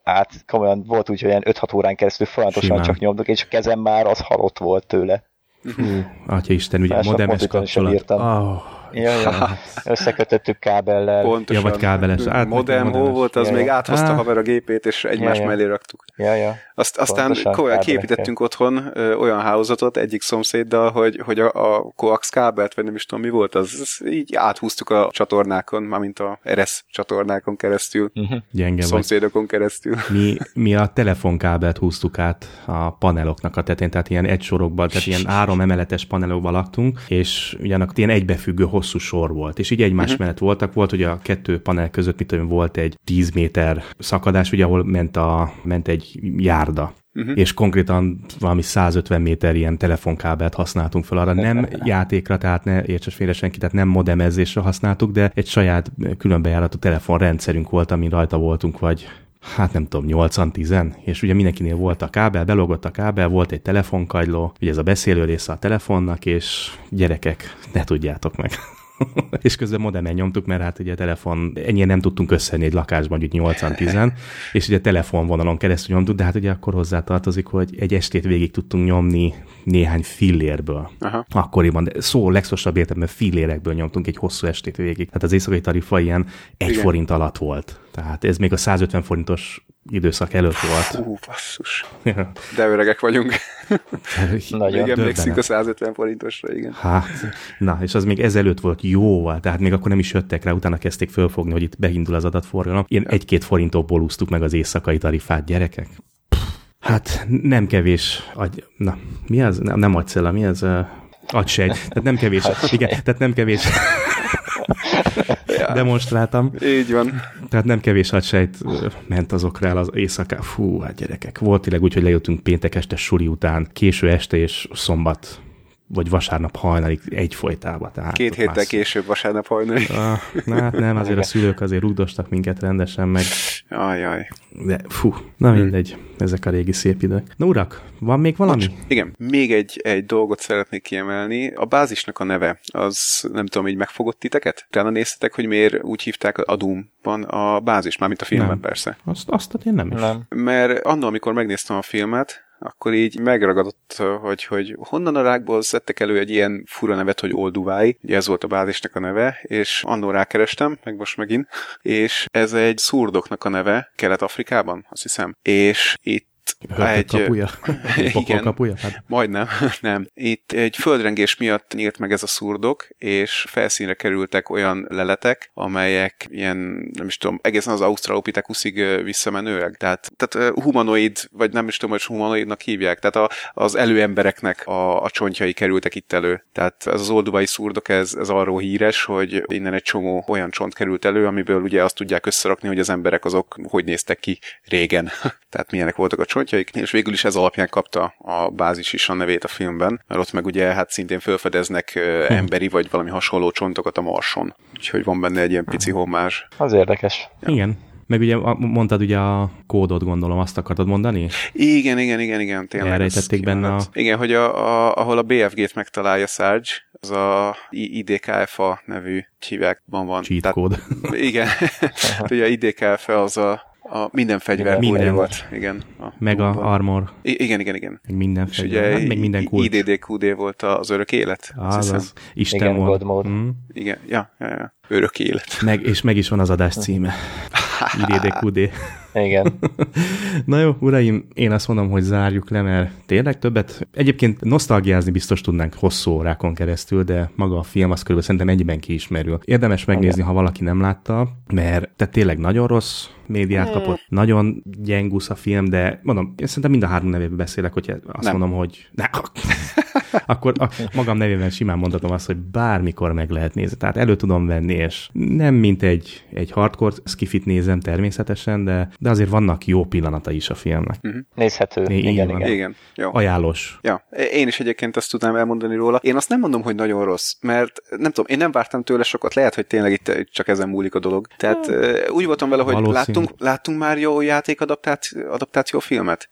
át, komolyan volt úgy, hogy olyan 5-6 órán keresztül folyamatosan Simán. csak nyomtuk, és a kezem már az halott volt tőle. Fú, atya Isten, ugye a modemes kapcsolat. Oh, Ja, ja. Összekötöttük kábellel. Pontosan. Ja, vagy kábeles. Át, modem, hol volt, az ja, még áthozta ah. haver a gépét, és egymás ja, ja. mellé raktuk. Ja, ja. Azt, aztán komolyan képítettünk otthon ö, olyan hálózatot egyik szomszéddal, hogy, hogy a, a coax kábelt, vagy nem is tudom mi volt, az, az így áthúztuk a csatornákon, mármint a RS csatornákon keresztül, uh-huh. Gyenge szomszédokon vagy. keresztül. Mi, mi a telefonkábelt húztuk át a paneloknak a tetén, tehát ilyen egy sorokban, tehát ilyen három emeletes panelokban laktunk, és ugyanak ilyen egybefüggő hosszú sor volt, és így egymás uh-huh. mellett voltak, volt, hogy a kettő panel között, mit tudom, volt egy 10 méter szakadás, ugye, ahol ment, a, ment egy járda, Uh-huh. és konkrétan valami 150 méter ilyen telefonkábelt használtunk fel arra. Nem játékra, tehát ne értses félre senki, tehát nem modemezésre használtuk, de egy saját különbejáratú telefonrendszerünk volt, amin rajta voltunk, vagy hát nem tudom, 8-10, és ugye mindenkinél volt a kábel, belogott a kábel, volt egy telefonkagyló, ugye ez a beszélő része a telefonnak, és gyerekek, ne tudjátok meg. és közben modemen nyomtuk, mert hát ugye telefon, ennyien nem tudtunk összenni egy lakásban, mondjuk 8 és ugye telefonvonalon keresztül nyomtuk, de hát ugye akkor hozzá tartozik, hogy egy estét végig tudtunk nyomni néhány fillérből. Aha. Akkoriban, de szó legszosabb értelemben fillérekből nyomtunk egy hosszú estét végig. Tehát az éjszakai tarifa ilyen egy Igen. forint alatt volt. Tehát ez még a 150 forintos időszak előtt volt. Hú, basszus. De öregek vagyunk. Nagyon. Még emlékszik a 150 forintosra, igen. Hát, na, és az még ezelőtt volt jóval, tehát még akkor nem is jöttek rá, utána kezdték fölfogni, hogy itt beindul az adatforgalom. Ilyen ja. egy-két forintokból úsztuk meg az éjszakai tarifát, gyerekek. Hát nem kevés, agy, na, mi az? Nem, nem agyszella, mi az? Agysegy. Tehát nem kevés. Igen, tehát nem kevés ja. demonstráltam. Így van. Tehát nem kevés hadsejt ment azokra az éjszaká. Fú, hát gyerekek. Volt tényleg úgy, hogy lejöttünk péntek este suli után, késő este és szombat vagy vasárnap hajnalig egy folytába. Tehát Két héttel más... később vasárnap hajnalig. Ah, na, hát nem, azért a szülők azért rugdostak minket rendesen, meg... Ajaj. De fú, na hmm. mindegy, ezek a régi szép idők. Na urak, van még valami? Bocs, igen, még egy, egy dolgot szeretnék kiemelni. A bázisnak a neve, az nem tudom, így megfogott titeket? Talán néztetek, hogy miért úgy hívták a Doom-ban a bázis, mármint a filmben nem. persze. Azt, azt én nem is. Nem. Mert annól, amikor megnéztem a filmet, akkor így megragadott, hogy, hogy honnan a rákból szedtek elő egy ilyen fura nevet, hogy Olduváj, ugye ez volt a bázisnak a neve, és annól rákerestem, meg most megint, és ez egy szurdoknak a neve Kelet-Afrikában, azt hiszem. És itt egy... kapuja? igen, kapuja? Hát. Majdnem, nem. Itt egy földrengés miatt nyílt meg ez a szurdok, és felszínre kerültek olyan leletek, amelyek ilyen, nem is tudom, egészen az Australopithecusig visszamenőleg. Tehát, tehát humanoid, vagy nem is tudom, hogy humanoidnak hívják. Tehát a, az előembereknek a, a csontjai kerültek itt elő. Tehát ez az oldubai szurdok, ez, ez arról híres, hogy innen egy csomó olyan csont került elő, amiből ugye azt tudják összerakni, hogy az emberek azok hogy néztek ki régen. Tehát milyenek voltak a csontjaik, és végül is ez alapján kapta a bázis is a nevét a filmben, mert ott meg ugye hát szintén felfedeznek emberi vagy valami hasonló csontokat a Marson. Úgyhogy van benne egy ilyen pici hommás. Az érdekes. Ja. Igen, meg ugye mondtad ugye a kódot, gondolom, azt akartad mondani? Igen, igen, igen, igen, tényleg. Elrejtették benne a... Igen, hogy a, a, ahol a BFG-t megtalálja Sarge, az a IDKFA nevű hívják, van. Cheat Tehát, code. Igen. ugye IDKFA az a a minden fegyver minden. volt, igen. A meg a armor. I- igen, igen, igen. Meg minden fegyver, ugye, hát, meg minden kult. IDDQD volt az örök élet. Az, az Isten igen, volt. God mm. Igen, ja, ja, ja. Örök élet. Meg, és meg is van az adás címe. IDDQD. Igen. Na jó, uraim, én azt mondom, hogy zárjuk le, mert tényleg többet. Egyébként nosztalgiázni biztos tudnánk hosszú órákon keresztül, de maga a film az körülbelül szerintem egyben kiismerül. Érdemes megnézni, ha valaki nem látta, mert te tényleg nagyon rossz médiát kapott. Nagyon gyengusz a film, de mondom, én szerintem mind a három nevében beszélek, hogy azt nem. mondom, hogy ne, akkor a, magam nevében simán mondhatom azt, hogy bármikor meg lehet nézni. Tehát elő tudom venni, és nem mint egy, egy hardcore skifit nézem természetesen, de, de azért vannak jó pillanata is a filmnek. Uh-huh. Nézhető. Né, igen, igen. igen. Jó. Ajánlós. Ja, én is egyébként azt tudnám elmondani róla. Én azt nem mondom, hogy nagyon rossz, mert nem tudom, én nem vártam tőle sokat, lehet, hogy tényleg itt csak ezen múlik a dolog. Tehát hmm. úgy voltam vele, hogy láttunk, láttunk már jó játék adaptáció, adaptáció filmet?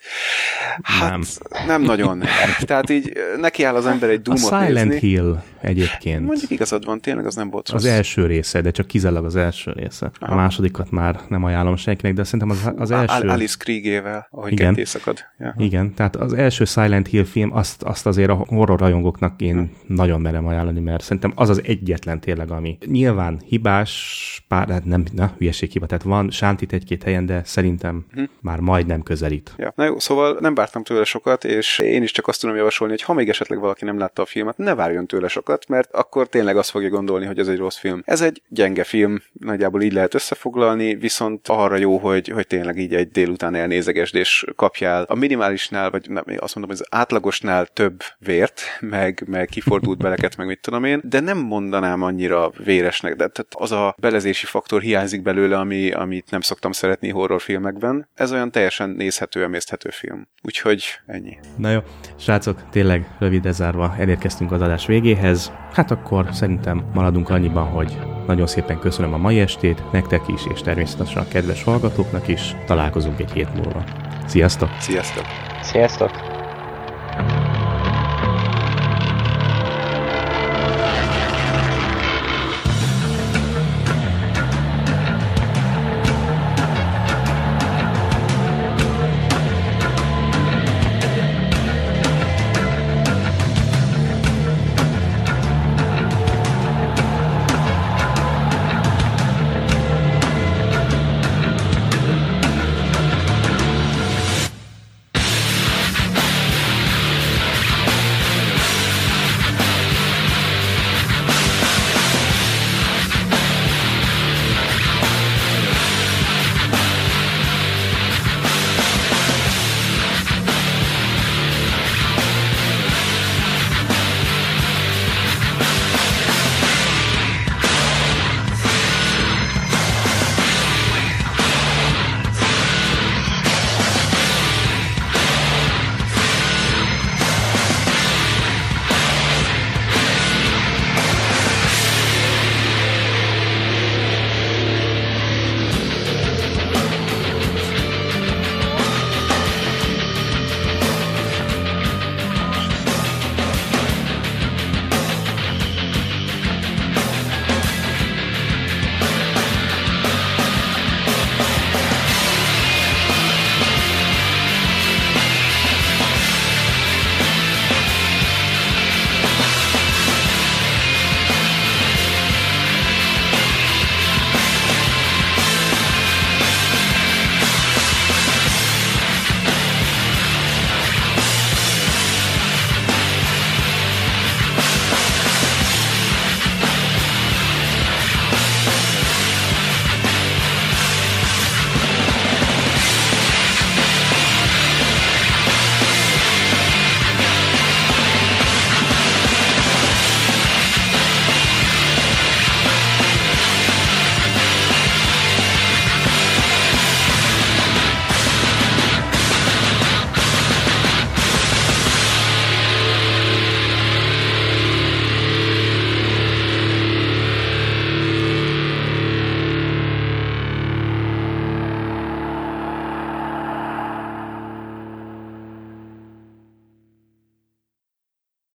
Hát nem, nem nagyon. Tehát így neki áll az ember egy Doom-ot A Silent nézni. Hill egyébként. Mondjuk igazad van, tényleg az nem volt rossz. Az első része, de csak kizárólag az első része. Aha. A másodikat már nem ajánlom senkinek, de szerintem az, az első... Alice Kriegével, ahogy Igen. ketté szakad. Ja. Igen, tehát az első Silent Hill film, azt, azt azért a horror rajongóknak én hmm. nagyon merem ajánlani, mert szerintem az az egyetlen tényleg, ami nyilván hibás, pár, hát nem, na, hülyeség hiba, tehát van sántit egy-két helyen, de szerintem hmm. már majdnem közelít. Ja. Na jó, szóval nem vártam tőle sokat, és én is csak azt tudom javasolni, hogy ha még esetleg valaki nem látta a filmet, ne várjon tőle sokat, mert akkor tényleg azt fogja gondolni, hogy ez egy rossz film. Ez egy gyenge film, nagyjából így lehet összefoglalni, viszont arra jó, hogy, hogy tényleg így egy délután elnézegesd, és kapjál a minimálisnál, vagy nem, azt mondom, az átlagosnál több vért, meg, meg kifordult beleket, meg mit tudom én, de nem mondanám annyira véresnek, de tehát az a belezési faktor hiányzik belőle, ami, amit nem szoktam szeretni horrorfilmekben. Ez olyan teljesen nézhető, emészthető film. Úgyhogy ennyi. Na jó, srácok, tényleg rövid zárva elérkeztünk az adás végéhez lesz. Hát akkor szerintem maradunk annyiban, hogy nagyon szépen köszönöm a mai estét, nektek is, és természetesen a kedves hallgatóknak is. Találkozunk egy hét múlva. Sziasztok! Sziasztok! Sziasztok!